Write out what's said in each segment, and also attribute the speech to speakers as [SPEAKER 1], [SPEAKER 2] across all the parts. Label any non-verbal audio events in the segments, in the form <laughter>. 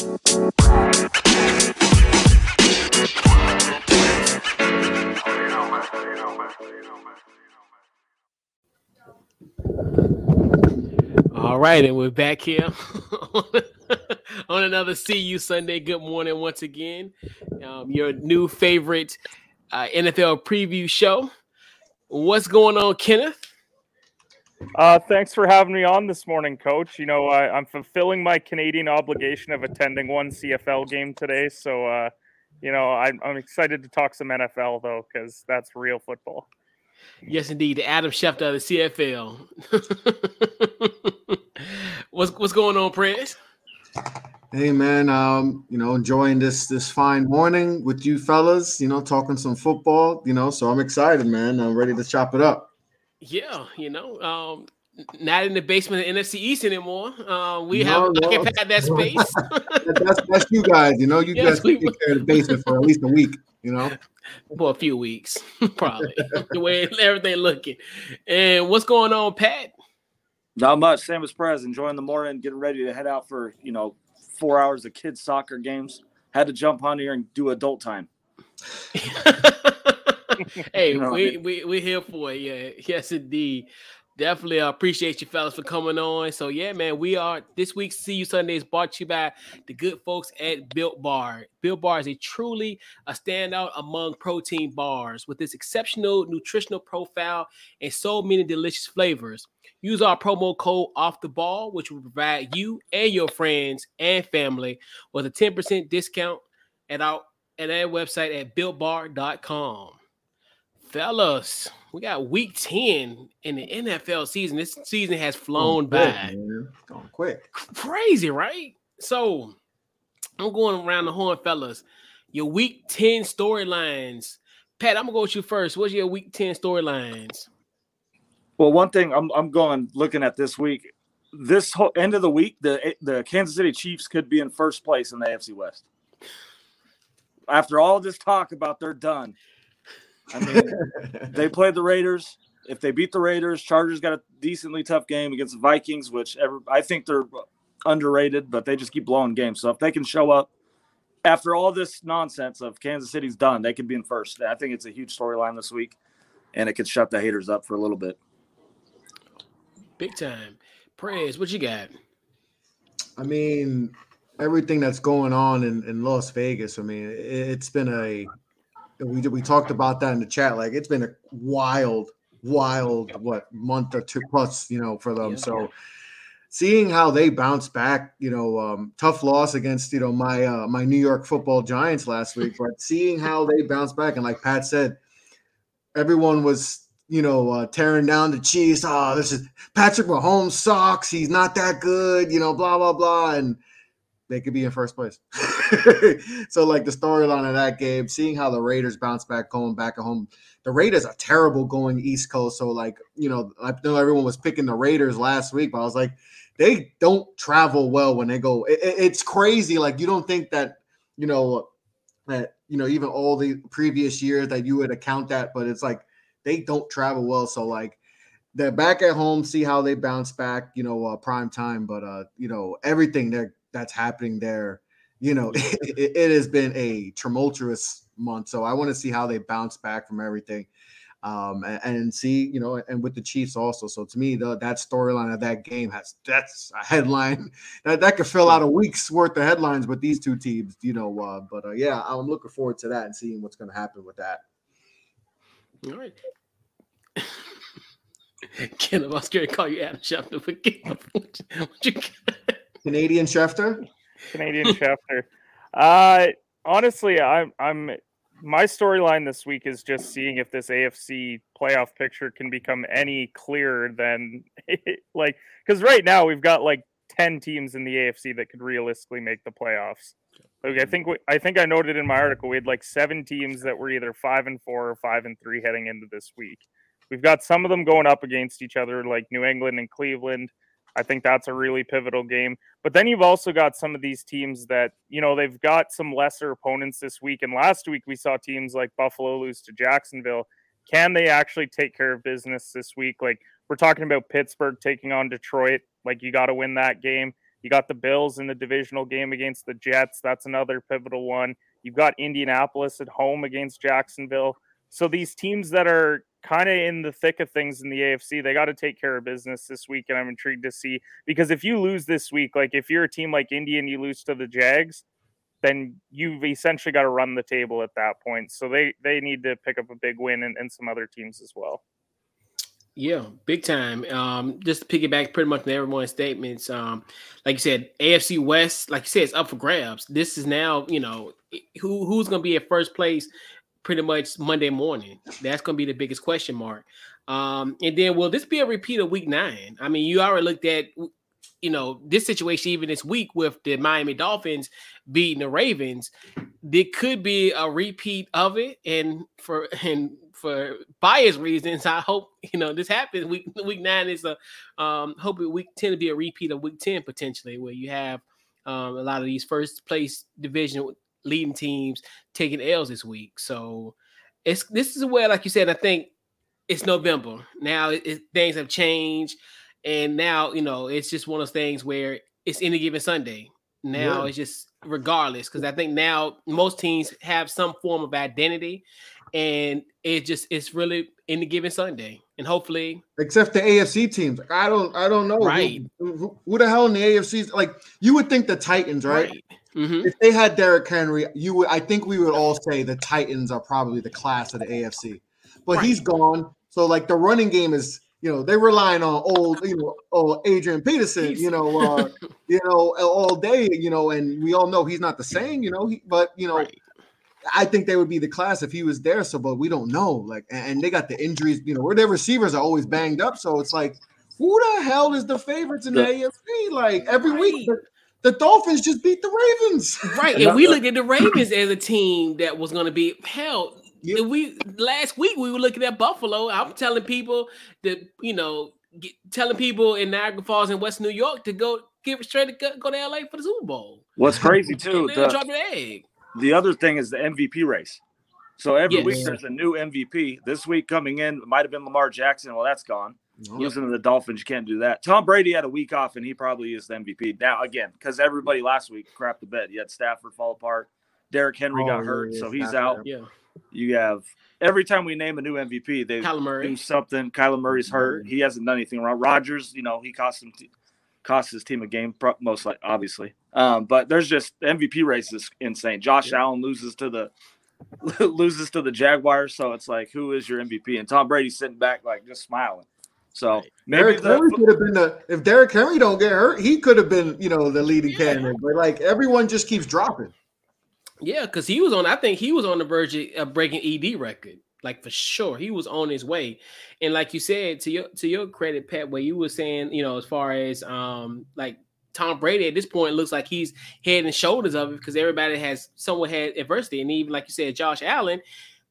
[SPEAKER 1] All right, and we're back here <laughs> on another See You Sunday. Good morning once again. Um, your new favorite uh, NFL preview show. What's going on, Kenneth?
[SPEAKER 2] Uh, thanks for having me on this morning, Coach. You know, I, am fulfilling my Canadian obligation of attending one CFL game today. So, uh, you know, I'm, I'm excited to talk some NFL, though, because that's real football.
[SPEAKER 1] Yes, indeed. The Adam Schefter of the CFL. <laughs> what's what's going on, Prez?
[SPEAKER 3] Hey man, um, you know, enjoying this this fine morning with you fellas, you know, talking some football, you know, so I'm excited, man. I'm ready to chop it up.
[SPEAKER 1] Yeah, you know, um, not in the basement of NFC East anymore. Uh, we no, have no. occupied <laughs> that space.
[SPEAKER 3] that's that's you guys, you know, you yes, guys we, take care of the basement for at least a week, you know.
[SPEAKER 1] For a few weeks, <laughs> probably the way <laughs> everything looking. And what's going on, Pat?
[SPEAKER 4] Not much. Sam as Perez, enjoying the morning, getting ready to head out for you know four hours of kids soccer games. Had to jump on here and do adult time. <laughs>
[SPEAKER 1] hey, know, we, we we here for it. Yeah, yes, indeed. Definitely appreciate you fellas for coming on. So yeah, man, we are this week's See You Sunday is brought to you by the good folks at Built Bar. Built Bar is a truly a standout among protein bars with its exceptional nutritional profile and so many delicious flavors. Use our promo code off the ball, which will provide you and your friends and family with a 10% discount at our at our website at builtbar.com. Fellas, we got week 10 in the NFL season. This season has flown quick, by.
[SPEAKER 3] Man. Going quick.
[SPEAKER 1] Crazy, right? So I'm going around the horn, fellas. Your week 10 storylines. Pat, I'm gonna go with you first. What's your week 10 storylines?
[SPEAKER 4] Well, one thing I'm I'm going looking at this week. This whole end of the week, the the Kansas City Chiefs could be in first place in the AFC West. After all this talk about they're done, I mean, <laughs> they played the Raiders. If they beat the Raiders, Chargers got a decently tough game against the Vikings, which ever, I think they're underrated, but they just keep blowing games. So if they can show up after all this nonsense of Kansas City's done, they could be in first. I think it's a huge storyline this week, and it could shut the haters up for a little bit.
[SPEAKER 1] Big time. Praise, what you got?
[SPEAKER 3] I mean, everything that's going on in, in Las Vegas. I mean, it, has been a we we talked about that in the chat. Like it's been a wild, wild what month or two plus, you know, for them. Yeah. So seeing how they bounce back, you know, um, tough loss against you know my uh, my New York Football Giants last week, but seeing how they bounce back and like Pat said, everyone was you know uh, tearing down the Chiefs. Oh, this is Patrick Mahomes sucks. He's not that good. You know, blah blah blah, and they could be in first place. <laughs> so like the storyline of that game, seeing how the Raiders bounce back going back at home. The Raiders are terrible going East Coast. So like, you know, I know everyone was picking the Raiders last week, but I was like, they don't travel well when they go. It, it, it's crazy. Like you don't think that, you know, that, you know, even all the previous years that you would account that, but it's like they don't travel well. So like they're back at home, see how they bounce back, you know, uh, prime time. But uh, you know, everything they're that's happening there. You know, <laughs> it, it, has been a tumultuous month. So I want to see how they bounce back from everything. Um, and, and, see, you know, and with the Chiefs also. So to me, the, that storyline of that game has that's a headline <laughs> that, that could fill out a week's worth of headlines with these two teams, you know. Uh, but uh, yeah, I'm looking forward to that and seeing what's going to happen with that.
[SPEAKER 1] All right. <laughs> Ken, I was going to call you Adam Schefter, but what
[SPEAKER 3] you, what you Canadian Schefter.
[SPEAKER 2] Canadian Schefter. Uh, honestly, I'm I'm my storyline this week is just seeing if this AFC playoff picture can become any clearer than <laughs> like because right now we've got like ten teams in the AFC that could realistically make the playoffs. Like I think we, I think I noted in my article we had like seven teams that were either five and four or five and three heading into this week. We've got some of them going up against each other, like New England and Cleveland. I think that's a really pivotal game. But then you've also got some of these teams that, you know, they've got some lesser opponents this week. And last week we saw teams like Buffalo lose to Jacksonville. Can they actually take care of business this week? Like we're talking about Pittsburgh taking on Detroit. Like you got to win that game. You got the Bills in the divisional game against the Jets. That's another pivotal one. You've got Indianapolis at home against Jacksonville. So these teams that are kind of in the thick of things in the AFC, they got to take care of business this week. And I'm intrigued to see because if you lose this week, like if you're a team like Indy and you lose to the Jags, then you've essentially got to run the table at that point. So they they need to pick up a big win and, and some other teams as well.
[SPEAKER 1] Yeah, big time. Um, just to piggyback pretty much on everyone's statements. Um, like you said, AFC West, like you said, it's up for grabs. This is now, you know, who who's gonna be at first place pretty much Monday morning. That's gonna be the biggest question mark. Um, and then will this be a repeat of week nine? I mean, you already looked at you know this situation even this week with the Miami Dolphins beating the Ravens, there could be a repeat of it. And for <laughs> and for bias reasons, I hope you know this happens. Week week nine is a um hope week ten to be a repeat of week ten potentially, where you have um, a lot of these first place division leading teams taking L's this week. So it's this is where, like you said, I think it's November now. It, it, things have changed and now you know it's just one of those things where it's any given Sunday. Now yeah. it's just regardless because I think now most teams have some form of identity, and it just it's really any given Sunday, and hopefully,
[SPEAKER 3] except the AFC teams. Like, I don't I don't know
[SPEAKER 1] right
[SPEAKER 3] who, who, who the hell in the AFC like you would think the Titans right. right. Mm-hmm. If they had Derrick Henry, you would. I think we would all say the Titans are probably the class of the AFC, but right. he's gone. So like the running game is you know, they're relying on old, you know, old Adrian Peterson, you know, uh, <laughs> you know, all day, you know, and we all know he's not the same, you know, he, but you know, right. I think they would be the class if he was there. So, but we don't know, like, and they got the injuries, you know, where their receivers are always banged up. So it's like, who the hell is the favorites in the, AFC? Like every right. week, the, the Dolphins just beat the Ravens,
[SPEAKER 1] right? And we look at the Ravens as a team that was going to be hell Yep. We last week we were looking at Buffalo. I'm telling people that you know, get, telling people in Niagara Falls in West New York to go get straight to go, go to LA for the Super Bowl.
[SPEAKER 4] What's crazy too?
[SPEAKER 1] the, drop the egg.
[SPEAKER 4] The other thing is the MVP race. So every yes. week there's a new MVP. This week coming in might have been Lamar Jackson. Well, that's gone. Losing to the Dolphins, you can't do that. Tom Brady had a week off, and he probably is the MVP now again because everybody last week crapped the bed. You had Stafford fall apart. Derrick Henry oh, got hurt, yeah, so he's out.
[SPEAKER 1] Yeah.
[SPEAKER 4] You have every time we name a new MVP, they do something. Kyler Murray's hurt. He hasn't done anything wrong. Rodgers, you know, he cost him cost his team a game, most like obviously. Um, but there's just the MVP race is insane. Josh yeah. Allen loses to the <laughs> loses to the Jaguars, so it's like, who is your MVP? And Tom Brady's sitting back like just smiling. So
[SPEAKER 3] Derrick Henry could have been the if Derrick Henry don't get hurt, he could have been you know the leading yeah. candidate. But like everyone just keeps dropping.
[SPEAKER 1] Yeah, because he was on. I think he was on the verge of breaking ED record, like for sure. He was on his way, and like you said, to your to your credit, Pat, where you were saying, you know, as far as um like Tom Brady at this point looks like he's head and shoulders of it because everybody has somewhat had adversity, and even like you said, Josh Allen,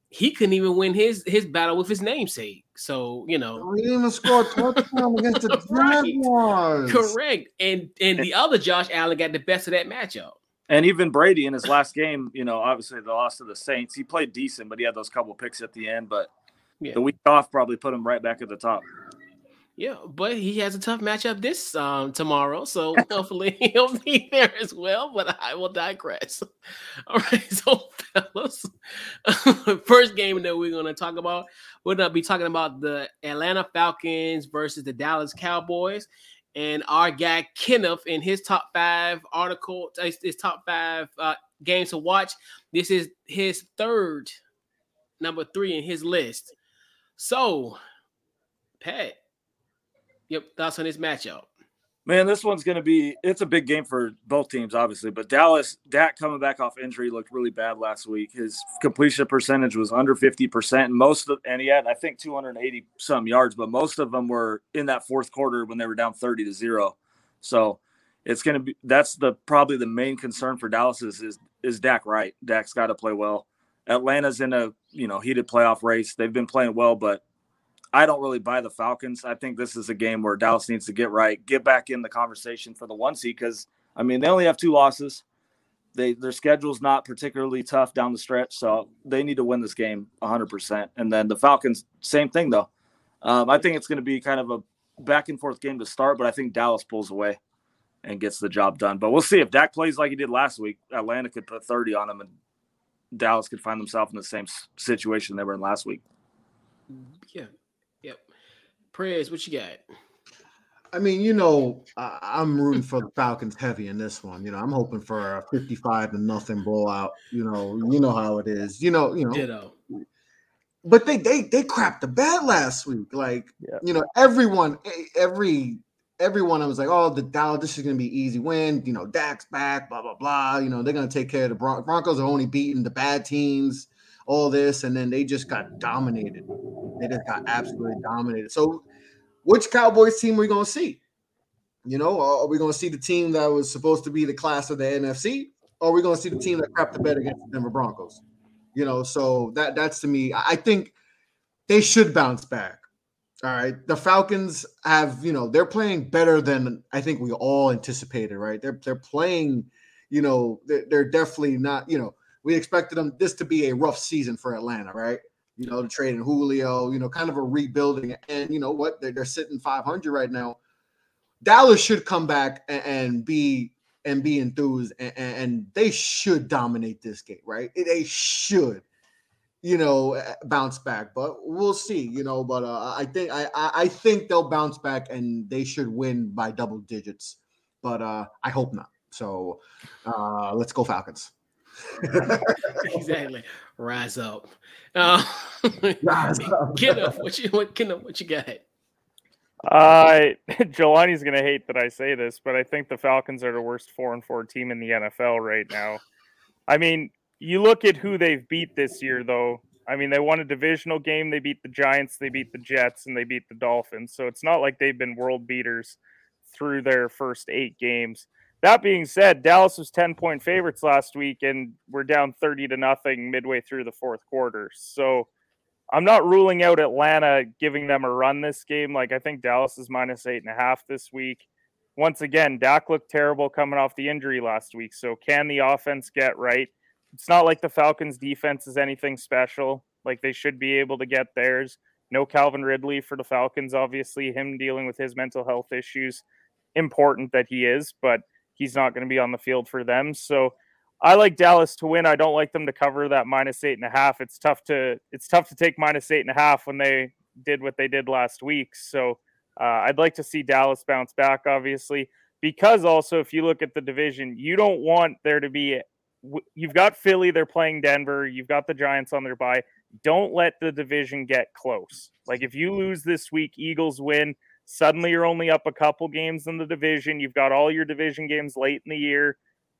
[SPEAKER 1] he couldn't even win his his battle with his namesake. So you know,
[SPEAKER 3] he didn't even score touchdown against the <laughs> Jaguars.
[SPEAKER 1] Correct, and and the other Josh Allen got the best of that matchup.
[SPEAKER 4] And even Brady in his last game, you know, obviously the loss to the Saints, he played decent, but he had those couple picks at the end. But yeah. the week off probably put him right back at the top.
[SPEAKER 1] Yeah, but he has a tough matchup this um, tomorrow, so <laughs> hopefully he'll be there as well. But I will digress. <laughs> All right, <laughs> so fellas, first game that we're going to talk about, we're going to be talking about the Atlanta Falcons versus the Dallas Cowboys and our guy Kenneth in his top five article, his top five uh, games to watch. This is his third, number three in his list. So, Pat, yep, thoughts on this matchup?
[SPEAKER 4] Man, this one's going to be it's a big game for both teams, obviously. But Dallas, Dak coming back off injury looked really bad last week. His completion percentage was under 50%. And most of and he had, I think, 280 some yards, but most of them were in that fourth quarter when they were down 30 to zero. So it's going to be that's the probably the main concern for Dallas is is, is Dak right. Dak's got to play well. Atlanta's in a you know heated playoff race. They've been playing well, but I don't really buy the Falcons. I think this is a game where Dallas needs to get right, get back in the conversation for the one seed because I mean they only have two losses. They their schedule's not particularly tough down the stretch, so they need to win this game 100%. And then the Falcons, same thing though. Um, I think it's going to be kind of a back and forth game to start, but I think Dallas pulls away. and gets the job done. But we'll see if Dak plays like he did last week. Atlanta could put 30 on him, and Dallas could find themselves in the same situation they were in last week.
[SPEAKER 1] Yeah. Yep. Prez, what you got?
[SPEAKER 3] I mean, you know, I'm rooting for the Falcons heavy in this one. You know, I'm hoping for a 55 to nothing blowout. You know, you know how it is. You know, you know. Ditto. But they they they crapped the bed last week. Like, yeah. you know, everyone, every everyone, I was like, oh, the Dallas, this is gonna be easy win. You know, Dak's back, blah blah blah. You know, they're gonna take care of the Bron- Broncos. Are only beating the bad teams. All this, and then they just got dominated. They just got absolutely dominated. So which Cowboys team are we going to see? You know, are we going to see the team that was supposed to be the class of the NFC, or are we going to see the team that crapped the bed against the Denver Broncos? You know, so that that's to me. I think they should bounce back. All right, the Falcons have you know they're playing better than I think we all anticipated. Right, they're they're playing. You know, they're, they're definitely not. You know, we expected them this to be a rough season for Atlanta. Right, you know, to trade in Julio, you know, kind of a rebuilding. And you know what? They're, they're sitting 500 right now. Dallas should come back and, and be and be enthused, and, and, they should dominate this game, right? They should, you know, bounce back. But we'll see, you know. But uh, I think I I think they'll bounce back and they should win by double digits. But uh, I hope not. So uh, let's go Falcons. <laughs>
[SPEAKER 1] exactly. Rise up. Uh, <laughs> Rise up. Get up. What you what get up, what you got?
[SPEAKER 2] Uh <laughs> Jelani's gonna hate that I say this, but I think the Falcons are the worst four and four team in the NFL right now. I mean, you look at who they've beat this year though. I mean, they won a divisional game, they beat the Giants, they beat the Jets, and they beat the Dolphins. So it's not like they've been world beaters through their first eight games. That being said, Dallas was 10 point favorites last week and we're down 30 to nothing midway through the fourth quarter. So I'm not ruling out Atlanta giving them a run this game. Like I think Dallas is minus eight and a half this week. Once again, Dak looked terrible coming off the injury last week. So can the offense get right? It's not like the Falcons defense is anything special. Like they should be able to get theirs. No Calvin Ridley for the Falcons, obviously, him dealing with his mental health issues. Important that he is, but he's not going to be on the field for them. So I like Dallas to win. I don't like them to cover that minus eight and a half. It's tough to it's tough to take minus eight and a half when they did what they did last week. So uh, I'd like to see Dallas bounce back, obviously, because also if you look at the division, you don't want there to be. You've got Philly, they're playing Denver. You've got the Giants on their bye. Don't let the division get close. Like if you lose this week, Eagles win. Suddenly you're only up a couple games in the division. You've got all your division games late in the year.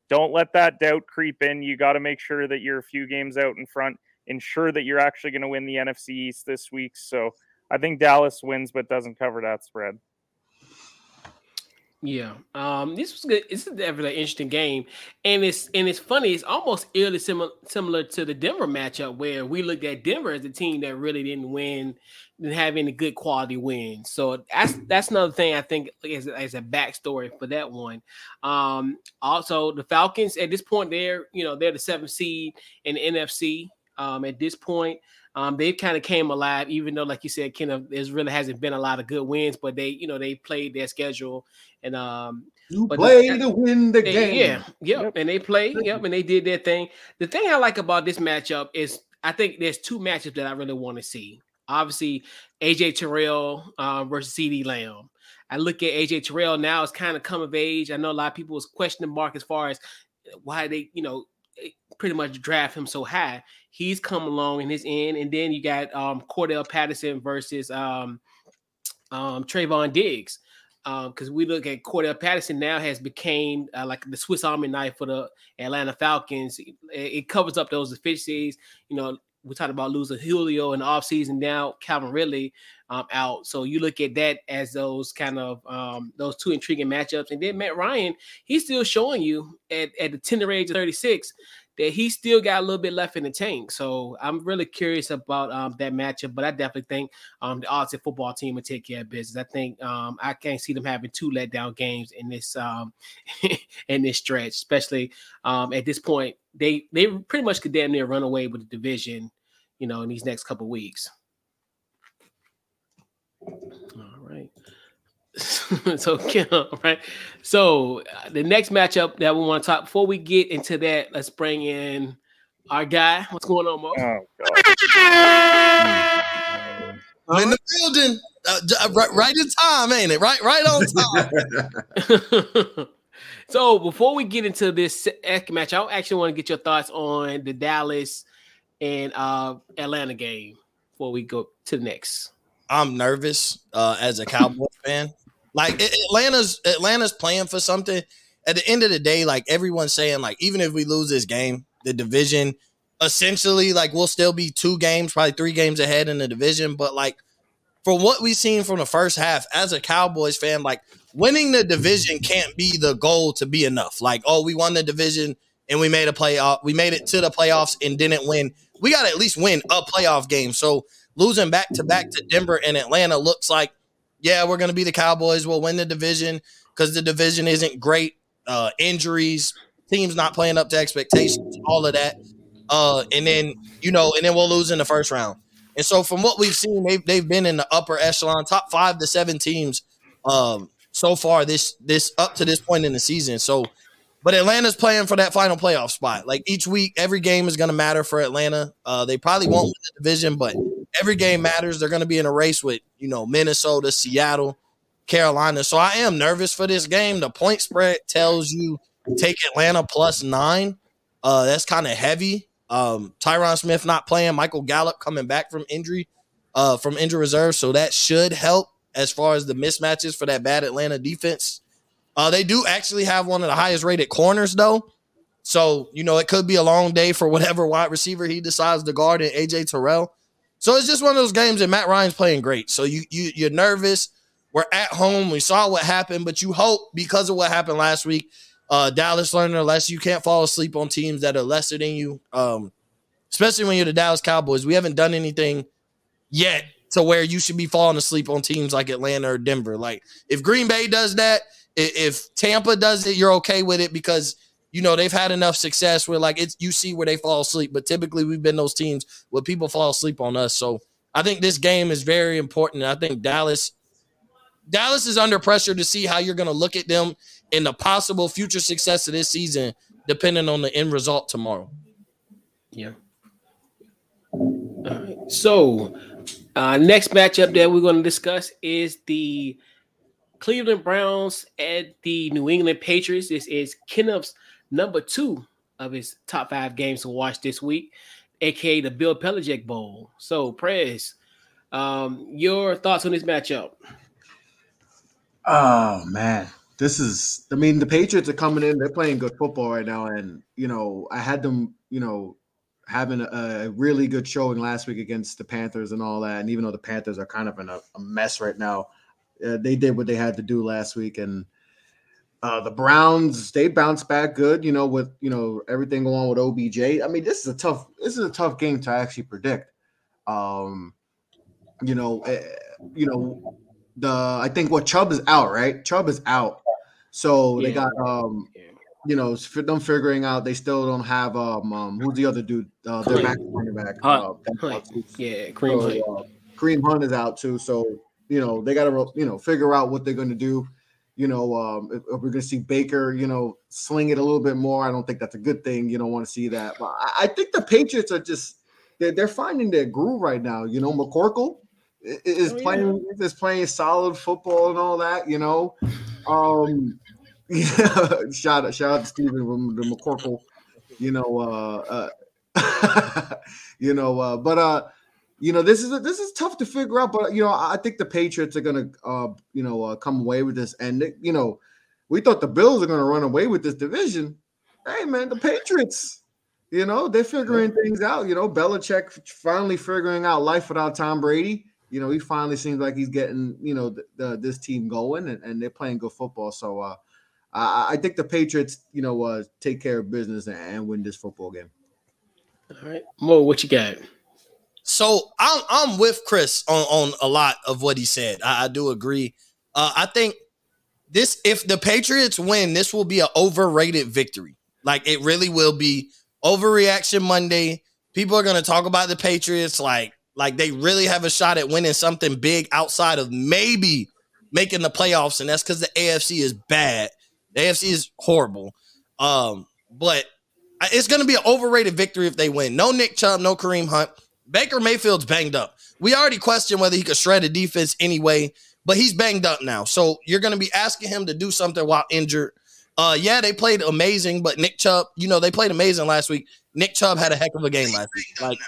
[SPEAKER 2] Don't let that doubt creep in. You got to make sure that you're a few games out in front. Ensure that you're actually going to win the NFC East this week. So I think Dallas wins, but doesn't cover that spread.
[SPEAKER 1] Yeah, um, this was good. This is definitely an interesting game, and it's and it's funny. It's almost eerily similar similar to the Denver matchup, where we looked at Denver as a team that really didn't win, didn't have any good quality wins. So that's that's another thing I think is as a backstory for that one. Um, also, the Falcons at this point they're you know they're the seventh seed in the NFC. Um, at this point, um, they kind of came alive, even though, like you said, kind of there really hasn't been a lot of good wins, but they, you know, they played their schedule and um
[SPEAKER 3] you play to win the
[SPEAKER 1] they,
[SPEAKER 3] game.
[SPEAKER 1] Yeah, yep. yep. And they played, yep, and they did their thing. The thing I like about this matchup is I think there's two matchups that I really want to see. Obviously, AJ Terrell um, versus CeeDee Lamb. I look at AJ Terrell now it's kind of come of age. I know a lot of people was questioning Mark as far as why they, you know, pretty much draft him so high. He's come along in his end, and then you got um Cordarrelle Patterson versus um um Trevon Diggs. because um, we look at Cordell Patterson now has became uh, like the Swiss Army knife for the Atlanta Falcons. It, it, covers up those deficiencies. You know, we talked about losing Julio in the offseason. Now Calvin Ridley um, out. So you look at that as those kind of um, those two intriguing matchups. And then Matt Ryan, he's still showing you at, at the tender age of 36 that he still got a little bit left in the tank. So I'm really curious about um, that matchup, but I definitely think um, the Austin football team will take care of business. I think um, I can't see them having two letdown games in this um, <laughs> in this stretch, especially um, at this point. They they pretty much could damn near run away with the division, you know, in these next couple weeks. All right. <laughs> so <laughs> right. So uh, the next matchup that we want to talk before we get into that, let's bring in our guy. What's going on, Mo? Oh,
[SPEAKER 5] I'm in the building, uh, uh, right, right in time, ain't it? Right, right on
[SPEAKER 1] time. <laughs> so before we get into this match, I actually want to get your thoughts on the Dallas and uh, Atlanta game before we go to the next.
[SPEAKER 5] I'm nervous uh, as a Cowboy fan. Like Atlanta's Atlanta's playing for something. At the end of the day, like everyone's saying, like even if we lose this game, the division essentially like we'll still be two games, probably three games ahead in the division. But like for what we've seen from the first half, as a Cowboys fan, like winning the division can't be the goal to be enough. Like, oh, we won the division and we made a playoff, we made it to the playoffs and didn't win. We got to at least win a playoff game. So losing back to back to Denver and Atlanta looks like, yeah, we're going to be the Cowboys. We'll win the division because the division isn't great. Uh, injuries, teams not playing up to expectations, all of that. Uh, and then you know, and then we'll lose in the first round. And so, from what we've seen, they've they've been in the upper echelon, top five to seven teams um, so far this this up to this point in the season. So, but Atlanta's playing for that final playoff spot. Like each week, every game is going to matter for Atlanta. Uh, they probably won't win the division, but every game matters. They're going to be in a race with you know Minnesota, Seattle, Carolina. So I am nervous for this game. The point spread tells you take Atlanta plus nine. Uh, that's kind of heavy. Um, Tyron Smith not playing, Michael Gallup coming back from injury, uh, from injury reserve, so that should help as far as the mismatches for that bad Atlanta defense. Uh, they do actually have one of the highest rated corners though, so you know it could be a long day for whatever wide receiver he decides to guard in AJ Terrell. So it's just one of those games that Matt Ryan's playing great. So you you you're nervous. We're at home. We saw what happened, but you hope because of what happened last week uh, Dallas learned a lesson. You can't fall asleep on teams that are lesser than you, um, especially when you're the Dallas Cowboys. We haven't done anything yet to where you should be falling asleep on teams like Atlanta or Denver. Like if Green Bay does that, if Tampa does it, you're okay with it because you know they've had enough success where like it's you see where they fall asleep. But typically we've been those teams where people fall asleep on us. So I think this game is very important. I think Dallas Dallas is under pressure to see how you're going to look at them in the possible future success of this season, depending on the end result tomorrow.
[SPEAKER 1] Yeah. all right So, uh, next matchup that we're going to discuss is the Cleveland Browns at the New England Patriots. This is Kenneth's number two of his top five games to watch this week, aka the Bill Belichick Bowl. So, Prez, um, your thoughts on this matchup?
[SPEAKER 3] Oh man, this is. I mean, the Patriots are coming in. They're playing good football right now, and you know, I had them. You know, having a, a, really good showing last week against the Panthers and all that. And even though the Panthers are kind of in a, a mess right now, uh, they did what they had to do last week. And uh, the Browns, they bounced back good. You know, with you know everything going on with OBJ. I mean, this is a tough. This is a tough game to actually predict. Um, you know, uh, you know the I think what Chubb is out, right? Chubb is out. So yeah. they got um you know, them figuring out they still don't have um, um who's the other dude? Uh, their back cornerback. Uh,
[SPEAKER 1] yeah, Kareem
[SPEAKER 3] Hunt. Uh, Kareem Hunt is out too. So you know they got to you know figure out what they're going to do. You know, um, if, if we're going to see Baker, you know, sling it a little bit more. I don't think that's a good thing. You don't want to see that. But I, I think the Patriots are just they're, they're finding their groove right now. You know, McCorkle, is oh, playing yeah. is playing solid football and all that, you know. Um <laughs> yeah, shout out shout out to Stephen from the McCorkle, you know, uh, uh <laughs> you know, uh, but uh you know, this is a, this is tough to figure out, but you know, I think the Patriots are gonna uh you know uh, come away with this, and they, you know, we thought the Bills are gonna run away with this division. Hey man, the Patriots, you know, they're figuring things out. You know, Belichick finally figuring out life without Tom Brady you know, he finally seems like he's getting, you know, the, the, this team going and, and they're playing good football. So uh, I, I think the Patriots, you know, uh, take care of business and, and win this football game.
[SPEAKER 1] All right. Mo, what you got?
[SPEAKER 5] So I'm I'm with Chris on, on a lot of what he said. I, I do agree. Uh, I think this if the Patriots win, this will be an overrated victory. Like it really will be overreaction Monday. People are gonna talk about the Patriots like like they really have a shot at winning something big outside of maybe making the playoffs, and that's because the AFC is bad. The AFC is horrible. Um, but it's going to be an overrated victory if they win. No Nick Chubb, no Kareem Hunt. Baker Mayfield's banged up. We already questioned whether he could shred a defense anyway, but he's banged up now. So you're going to be asking him to do something while injured. Uh, yeah, they played amazing, but Nick Chubb, you know, they played amazing last week. Nick Chubb had a heck of a game last week. Like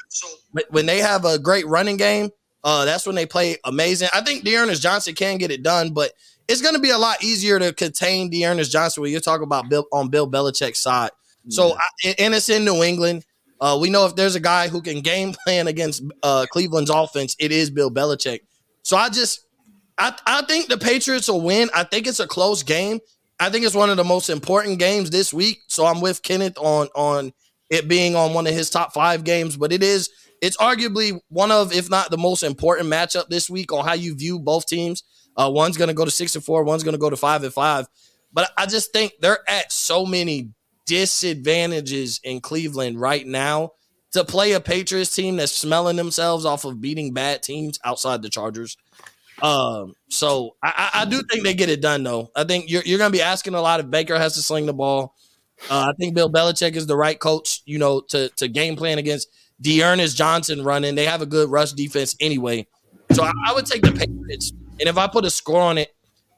[SPEAKER 5] when they have a great running game, uh, that's when they play amazing. I think D'Ernest Johnson can get it done, but it's going to be a lot easier to contain D'Ernest Johnson when you're talking about Bill on Bill Belichick's side. So, I, and it's in New England. Uh, we know if there's a guy who can game <laughs> plan against uh, Cleveland's offense, it is Bill Belichick. So I just, I, I think the Patriots will win. I think it's a close game. I think it's one of the most important games this week. So I'm with Kenneth on on it being on one of his top five games, but it is it's arguably one of, if not the most important matchup this week on how you view both teams. Uh, one's going to go to six and four, one's going to go to five and five. But I just think they're at so many disadvantages in Cleveland right now to play a Patriots team that's smelling themselves off of beating bad teams outside the Chargers. Um, so I, I do think they get it done though. I think you're you're gonna be asking a lot if Baker has to sling the ball. Uh, I think Bill Belichick is the right coach, you know, to to game plan against D'Ernest Johnson running. They have a good rush defense anyway. So I, I would take the Patriots. And if I put a score on it,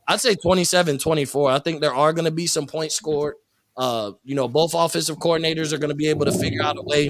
[SPEAKER 5] I'd say 27-24. I think there are going to be some points scored. Uh, you know, both offensive coordinators are going to be able to figure out a way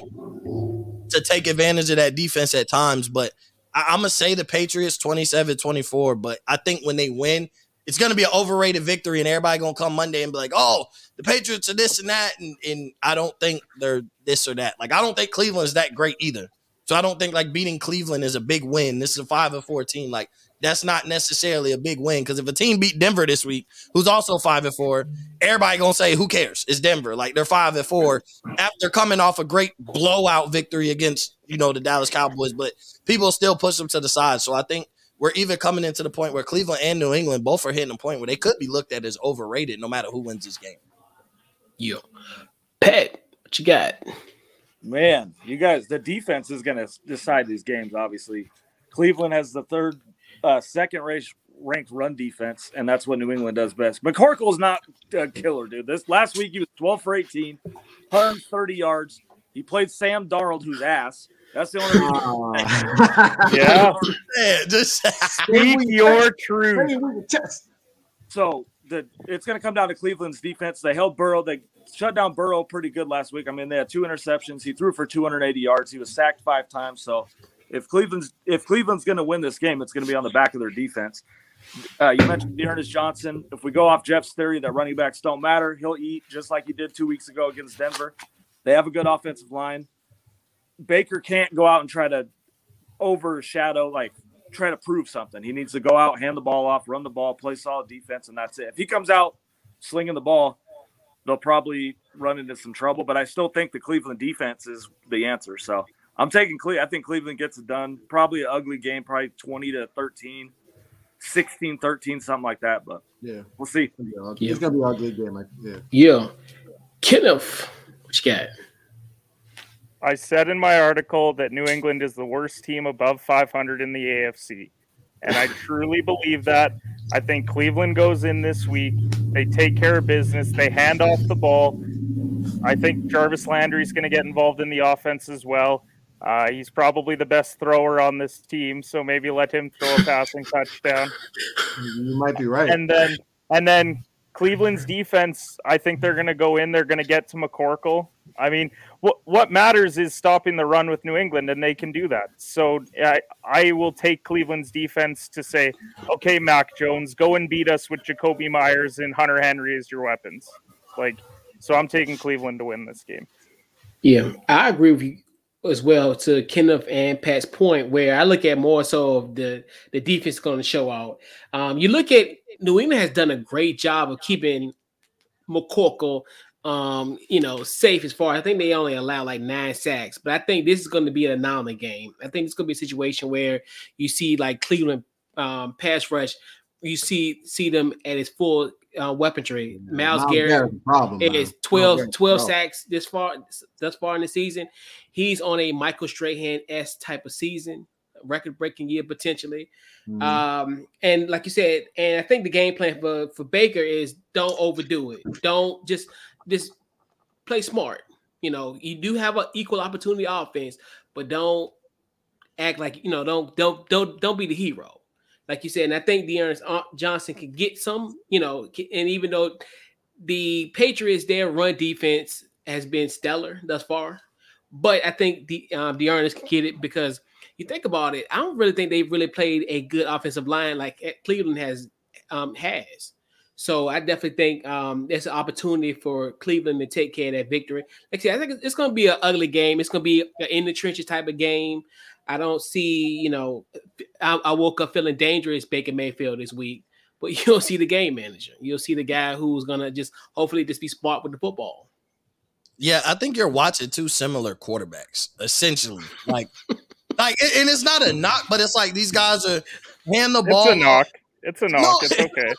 [SPEAKER 5] to take advantage of that defense at times. But I, am going to say the Patriots 27 24. But I think when they win, it's going to be an overrated victory, and everybody going to come Monday and be like, oh, the Patriots are this and that. And, and I don't think they're this or that. Like, I don't think Cleveland is that great either. So I don't think like beating Cleveland is a big win. This is a five and four team. Like that's not necessarily a big win because if a team beat Denver this week, who's also five and four, everybody gonna say who cares? It's Denver. Like they're five and four after coming off a great blowout victory against you know the Dallas Cowboys, but people still push them to the side. So I think we're even coming into the point where Cleveland and New England both are hitting a point where they could be looked at as overrated no matter who wins this game.
[SPEAKER 1] Yo, Pet, what you got?
[SPEAKER 4] Man, you guys, the defense is going to decide these games. Obviously, Cleveland has the third, uh, second ranked run defense, and that's what New England does best. McCorkle's not a killer, dude. This last week he was 12 for 18, 130 yards. He played Sam Darnold, who's ass. That's the only reason.
[SPEAKER 2] Uh, <laughs> yeah. yeah. Just speak your truth.
[SPEAKER 4] So the it's going to come down to Cleveland's defense. They held Burrow. They shut down Burrow pretty good last week. I mean, they had two interceptions. He threw for 280 yards. He was sacked five times. So if Cleveland's if Cleveland's going to win this game, it's going to be on the back of their defense. Uh, you mentioned D'Ernest Johnson. If we go off Jeff's theory that running backs don't matter, he'll eat just like he did two weeks ago against Denver. They have a good offensive line. Baker can't go out and try to overshadow like try to prove something. He needs to go out, hand the ball off, run the ball, play solid defense, and that's it. If he comes out slinging the ball, they'll probably run into some trouble. But I still think the Cleveland defense is the answer. So I'm taking Cleveland. I think Cleveland gets it done. Probably an ugly game, probably 20 to 13, 16 13, something like that. But
[SPEAKER 3] yeah,
[SPEAKER 4] we'll see.
[SPEAKER 3] Yeah. It's going to be an ugly game. Yeah.
[SPEAKER 1] Yeah. Kenneth, what you got?
[SPEAKER 2] I said in my article that New England is the worst team above 500 in the AFC. And I truly believe that. I think Cleveland goes in this week. They take care of business. They hand off the ball. I think Jarvis Landry is going to get involved in the offense as well. Uh, he's probably the best thrower on this team, so maybe let him throw a passing touchdown.
[SPEAKER 3] You might be right.
[SPEAKER 2] And then, and then Cleveland's defense. I think they're going to go in. They're going to get to McCorkle. I mean, what what matters is stopping the run with New England, and they can do that. So I I will take Cleveland's defense to say, okay, Mac Jones, go and beat us with Jakobi Meyers and Hunter Henry as your weapons. Like, so I'm taking Cleveland to win this game.
[SPEAKER 1] Yeah, I agree with you as well to Kenneth and Pat's point, where I look at more so of the the defense going to show out. Um, you look at New England has done a great job of keeping McCorkle um, you know, safe as far. I think they only allow like nine sacks, but I think this is going to be an anomaly game. I think it's going to be a situation where you see like Cleveland um, pass rush, you see see them at its full uh, weaponry. Myles Garrett problem, is 12, 12 sacks this far thus far in the season. He's on a Michael Strahan s type of season record breaking year potentially. Mm-hmm. Um, and like you said, and I think the game plan for for Baker is don't overdo it. Don't just just play smart. You know, you do have an equal opportunity offense, but don't act like you know. Don't don't don't don't be the hero, like you said. And I think D'Ernest Johnson can get some. You know, and even though the Patriots their run defense has been stellar thus far, but I think the um, D'Ernest can get it because you think about it. I don't really think they've really played a good offensive line like Cleveland has um, has. So I definitely think um, there's an opportunity for Cleveland to take care of that victory. Like I said, I think it's going to be an ugly game. It's going to be in the trenches type of game. I don't see, you know, I, I woke up feeling dangerous Baker Mayfield this week, but <laughs> you don't see the game manager. You'll see the guy who's going to just hopefully just be smart with the football.
[SPEAKER 5] Yeah, I think you're watching two similar quarterbacks, essentially. Like, like, and it's not a knock, but it's like these guys are hand the ball.
[SPEAKER 2] It's a knock. It's a knock. No. It's okay.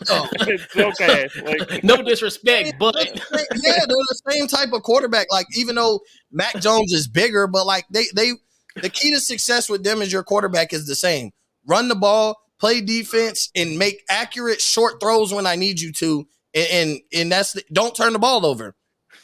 [SPEAKER 2] <laughs> <laughs> it's okay.
[SPEAKER 1] Like, <laughs> no disrespect, but
[SPEAKER 5] yeah, they're the same type of quarterback. Like, even though Mac Jones is bigger, but like they they the key to success with them is your quarterback is the same. Run the ball, play defense, and make accurate short throws when I need you to. And and, and that's the, don't turn the ball over.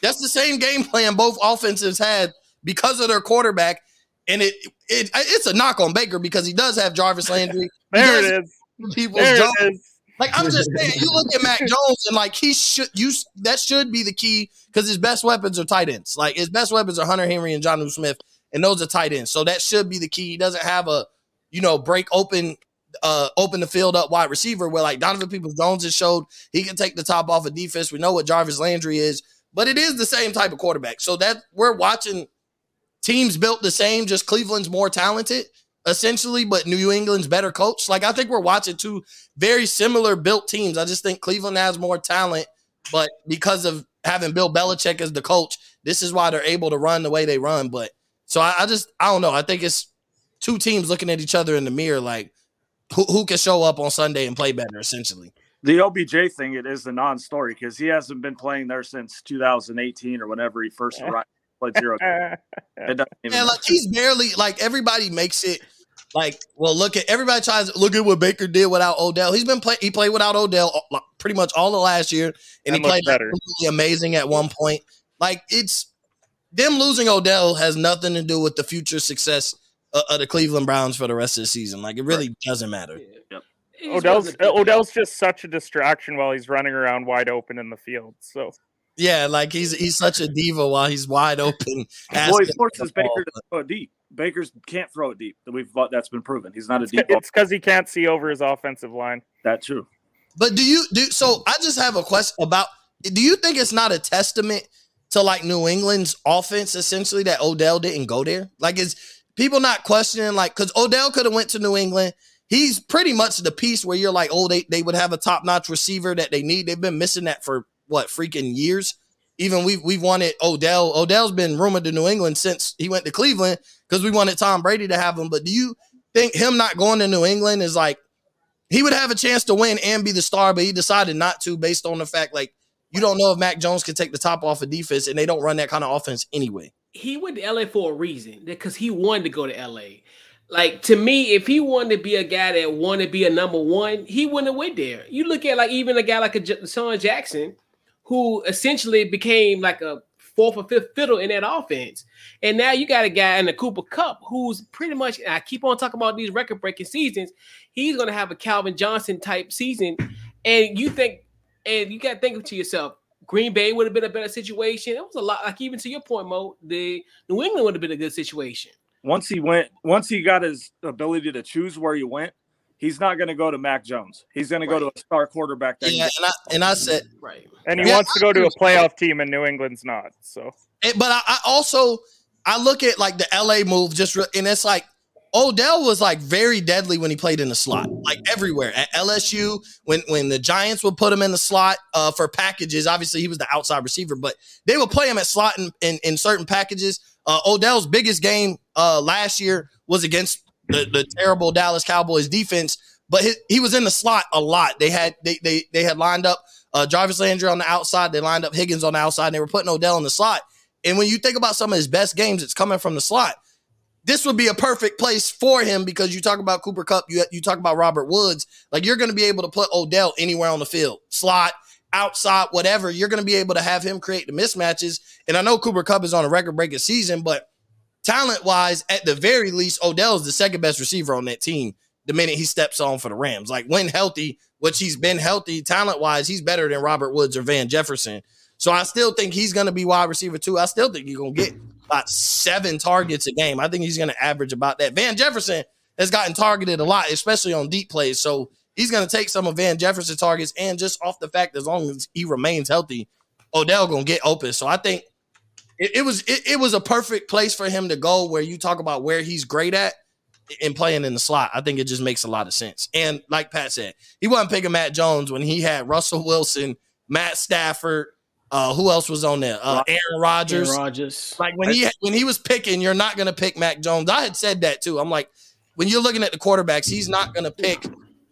[SPEAKER 5] That's the same game plan both offenses had because of their quarterback. And it, it it's a knock on Baker because he does have Jarvis Landry. <laughs>
[SPEAKER 2] there it is.
[SPEAKER 5] People's there it is. Like I'm just saying, you look at Mac Jones and like he should you that should be the key because his best weapons are tight ends. Like his best weapons are Hunter Henry and Jonnu Smith, and those are tight ends. So that should be the key. He doesn't have a you know break open uh open the field up wide receiver where like Donovan Peoples Jones has showed he can take the top off of defense. We know what Jarvis Landry is but it is the same type of quarterback. So that we're watching teams built the same, just Cleveland's more talented, essentially, but New England's better coach. Like I think we're watching two very similar built teams. I just think Cleveland has more talent, but because of having Bill Belichick as the coach, this is why they're able to run the way they run. But so I, I just I don't know. I think it's two teams looking at each other in the mirror, like who, who can show up on Sunday and play better, essentially
[SPEAKER 4] the OBJ thing, it is a non-story because he hasn't been playing there since 2018 or whenever he first arrived. Played zero. <laughs>
[SPEAKER 5] yeah, like he's barely like everybody makes it like well look at everybody tries to look at what Baker did without Odell. He's been play he played without Odell uh, pretty much all the last year, and, he played better. amazing at one point. Like it's them losing Odell has nothing to do with the future success of, of the Cleveland Browns for the rest of the season. Like it really right. doesn't matter. Yeah.
[SPEAKER 2] Odell's uh, Odell's just such a distraction while he's running around wide open in the field. So
[SPEAKER 5] yeah, like he's he's such a diva while he's wide open. <laughs>
[SPEAKER 4] well, he forces Baker to throw it deep. Baker's can't throw it deep. We've that's been proven. He's not a deep.
[SPEAKER 2] It's because he can't see over his offensive line.
[SPEAKER 4] That's true.
[SPEAKER 5] But do you do so? I just have a question about. Do you think it's not a testament to like New England's offense essentially that Odell didn't go there? Like, is people not questioning like because Odell could have went to New England he's pretty much the piece where you're like, oh, they, they would have a top notch receiver that they need. They've been missing that for what freaking years. Even we've we've wanted Odell. Odell's been rumored to New England since he went to Cleveland because we wanted Tom Brady to have him. But do you think him not going to New England is like he would have a chance to win and be the star, but he decided not to based on the fact like you don't know if Mac Jones can take the top off of defense and they don't run that kind of offense anyway.
[SPEAKER 1] He went to LA for a reason because he wanted to go to LA. Like to me, if he wanted to be a guy that wanted to be a number one, he wouldn't have went there. You look at like even a guy like DeSean Jackson, who essentially became like a fourth or fifth fiddle in that offense, and now you got a guy in the Cooper Kupp who's pretty much. I keep on talking about these record breaking seasons. He's going to have a Calvin Johnson type season, and you think, and you got to think to yourself, Green Bay would have been a better situation. It was a lot like even to your point, Mo. The New England would have been a good situation
[SPEAKER 4] once he went, once he got his ability to choose where he went, he's not going to go to Mac Jones. He's going right. to go to a star quarterback.
[SPEAKER 5] That yeah, and I, and I said
[SPEAKER 1] right,
[SPEAKER 2] and he yeah, wants to go to a playoff team, and New England's not. So,
[SPEAKER 5] but I, I also I look at like the LA move, just re- and it's like Odell was like very deadly when he played in the slot, like everywhere at LSU. When when the Giants would put him in the slot uh, for packages, obviously he was the outside receiver, but they would play him at slot in, in, in certain packages. Uh, Odell's biggest game uh, last year was against the, the terrible Dallas Cowboys defense, but he, he, was in the slot a lot. They had they they they had lined up uh, Jarvis Landry on the outside. They lined up Higgins on the outside. And they were putting Odell in the slot. And when you think about some of his best games, it's coming from the slot. this would be a perfect place for him because you talk about Cooper Kupp, you you talk about Robert Woods, like you're going to be able to put Odell anywhere on the field, slot, outside, whatever. You're going to be able to have him create the mismatches. And I know Cooper Kupp is on a record breaking season, but talent wise, at the very least, Odell is the second best receiver on that team. The minute he steps on for the Rams, like when healthy, which he's been healthy, talent wise, he's better than Robert Woods or Van Jefferson. So I still think he's going to be wide receiver too. I still think you're going to get about seven targets a game. I think he's going to average about that. Van Jefferson has gotten targeted a lot, especially on deep plays. So he's going to take some of Van Jefferson targets, and just off the fact, as long as he remains healthy, Odell going to get open. So I think it, it was it, it, was a perfect place for him to go. Where you talk about where he's great at and playing in the slot. I think it just makes a lot of sense. And like Pat said, he wasn't picking Mac Jones when he had Russell Wilson, Matt Stafford. Uh, who else was on there? Uh, Aaron Rodgers.
[SPEAKER 1] Aaron Rodgers.
[SPEAKER 5] Like when he when he was picking, you're not gonna pick Mac Jones. I had said that too. I'm like, when you're looking at the quarterbacks, he's not gonna pick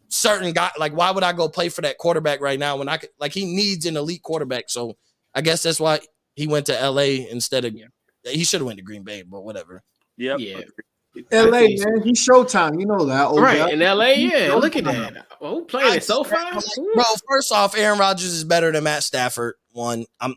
[SPEAKER 5] certain guy. Like, why would I go play for that quarterback right now when I could? Like, he needs an elite quarterback. So I guess that's why he went to L.A. instead of. Yeah. He should have went to Green Bay, but whatever.
[SPEAKER 1] Yep. Yeah.
[SPEAKER 3] LA, man, he's Showtime. You know that,
[SPEAKER 1] oh, right? God. In LA, yeah. Look at that. Oh, playing it so fast,
[SPEAKER 5] bro. First off, Aaron Rodgers is better than Matt Stafford. One, I'm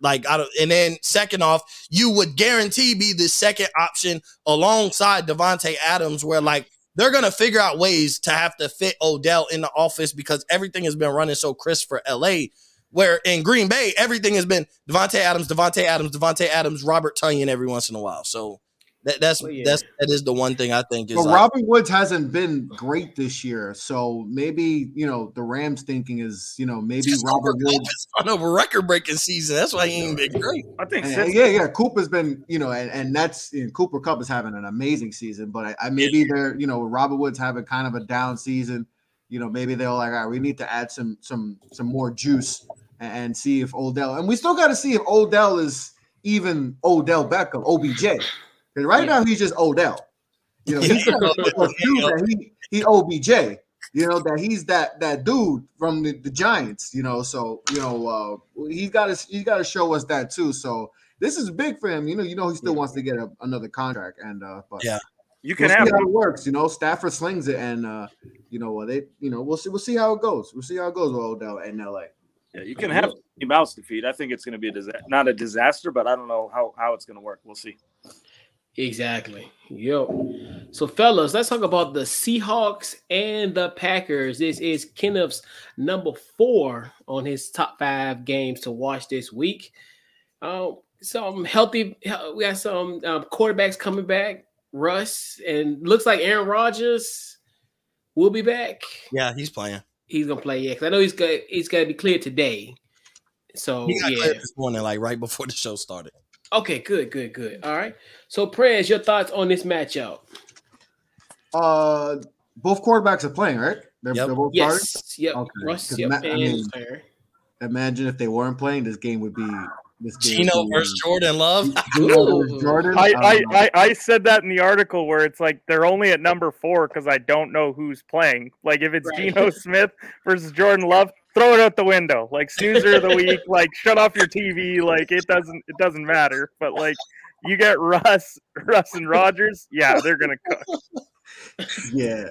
[SPEAKER 5] like, I don't, and then second off, you would guarantee be the second option alongside Davante Adams, where like they're gonna figure out ways to have to fit Odell in the office because everything has been running so crisp for LA. Where in Green Bay, everything has been Davante Adams, Davante Adams, Davante Adams, Robert Tonyan every once in a while. So that, that's well, yeah. that's that is the one thing I think is.
[SPEAKER 3] But like, Robert Woods hasn't been great this year, so maybe you know the Rams thinking is you know maybe Robert Woods
[SPEAKER 5] on a record breaking season. That's why he ain't been great.
[SPEAKER 3] I think. And, yeah, yeah. Cooper's been you know, and, and that's you know, Cooper Kupp is having an amazing season, but I, I maybe yeah. they're you know Robert Woods having kind of a down season. You know, maybe they're like, all right, we need to add some some some more juice and, see if Odell, and we still got to see if Odell is even Odell Beckham, OBJ. Because right yeah. now he's just Odell. You know, he's <laughs> that he he OBJ. You know that he's that that dude from the, the Giants. You know, so you know uh, he's got to he's got to show us that too. So this is big for him. You know, you know he still yeah. wants to get a, another contract, and uh, but
[SPEAKER 5] yeah,
[SPEAKER 3] you can we'll have see how it works. You know, Stafford slings it, and uh, you know they you know we'll see we'll see how it goes. We'll see how it goes with Odell in LA.
[SPEAKER 4] Yeah, you can have a mouse defeat. I think it's going to be a disaster, not a disaster, but I don't know how how it's going to work. We'll see.
[SPEAKER 1] Exactly. Yo. So, fellas, let's talk about the Seahawks and the Packers. This is Kenneth's number four on his top five games to watch this week. Um, some healthy. We got some um, quarterbacks coming back. Russ and looks like Aaron Rodgers will be back.
[SPEAKER 5] Yeah, he's playing.
[SPEAKER 1] He's gonna play. Yeah, because I know he's got he's got to be cleared today. So yeah,
[SPEAKER 5] this morning, like right before the show started.
[SPEAKER 1] Okay, good, good, good. All right. So, Prez, your thoughts on this matchup?
[SPEAKER 3] Uh, both quarterbacks are playing, right?
[SPEAKER 1] They're, yep. they're both yes. Starting? Yep. Okay. Russ, yep. Ma- I mean,
[SPEAKER 3] imagine if they weren't playing, this game would be this
[SPEAKER 5] Geno versus Jordan Love. <laughs>
[SPEAKER 2] Jordan. I, I, I, I, said that in the article where it's like they're only at number four because I don't know who's playing. Like if it's right. Geno <laughs> Smith versus Jordan Love, throw it out the window. Like snoozer of the <laughs> week, like shut off your TV. Like it doesn't it doesn't matter. But like you get Russ, Russ and Rodgers, yeah, they're gonna cook.
[SPEAKER 3] Yeah,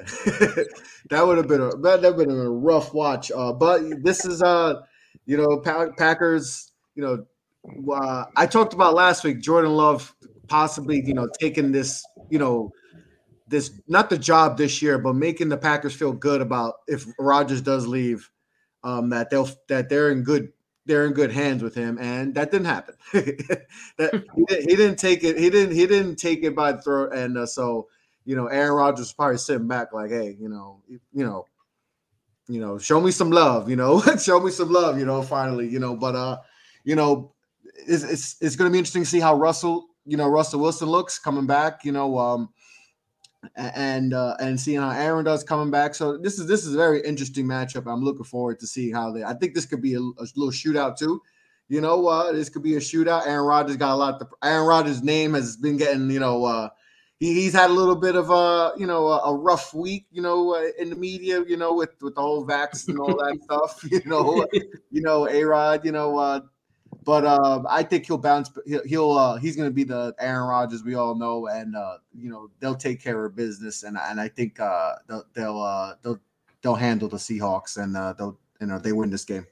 [SPEAKER 3] that would have been a that would have been a rough watch. Uh, but this is uh, you know, Packers. You know, uh, I talked about last week. Jordan Love possibly, you know, taking this, you know, this not the job this year, but making the Packers feel good about if Rodgers does leave um, that they'll that they're in good they're in good hands with him, and that didn't happen. that he, did, he, didn't take it. He didn't. He didn't take it by the throat, and uh, so you know, Aaron Rodgers probably sitting back like, hey, you know, you know, you know, show me some love, you know, show me some love, you know, finally, you know, but uh, you know, it's it's, it's going to be interesting to see how Russell, you know, Russell Wilson looks coming back, you know, um, and uh, and seeing how Aaron does coming back. So this is this is a very interesting matchup. I'm looking forward to see how they. I think this could be a, a little shootout too. You know, uh, this could be a shootout. Aaron Rodgers got a lot. To, Aaron Rodgers' name has been getting. You know, uh, he, he's had a little bit of a you know a, a rough week. You know, uh, in the media. You know, with with the whole vax and all that <laughs> stuff. You know, you know, A Rod. You know, uh, but uh, I think he'll bounce. He'll, he'll uh, he's going to be the Aaron Rodgers we all know, and uh, you know they'll take care of business, and and I think uh, they'll they'll uh, they'll they'll handle the Seahawks, and uh, they'll you know they win this game.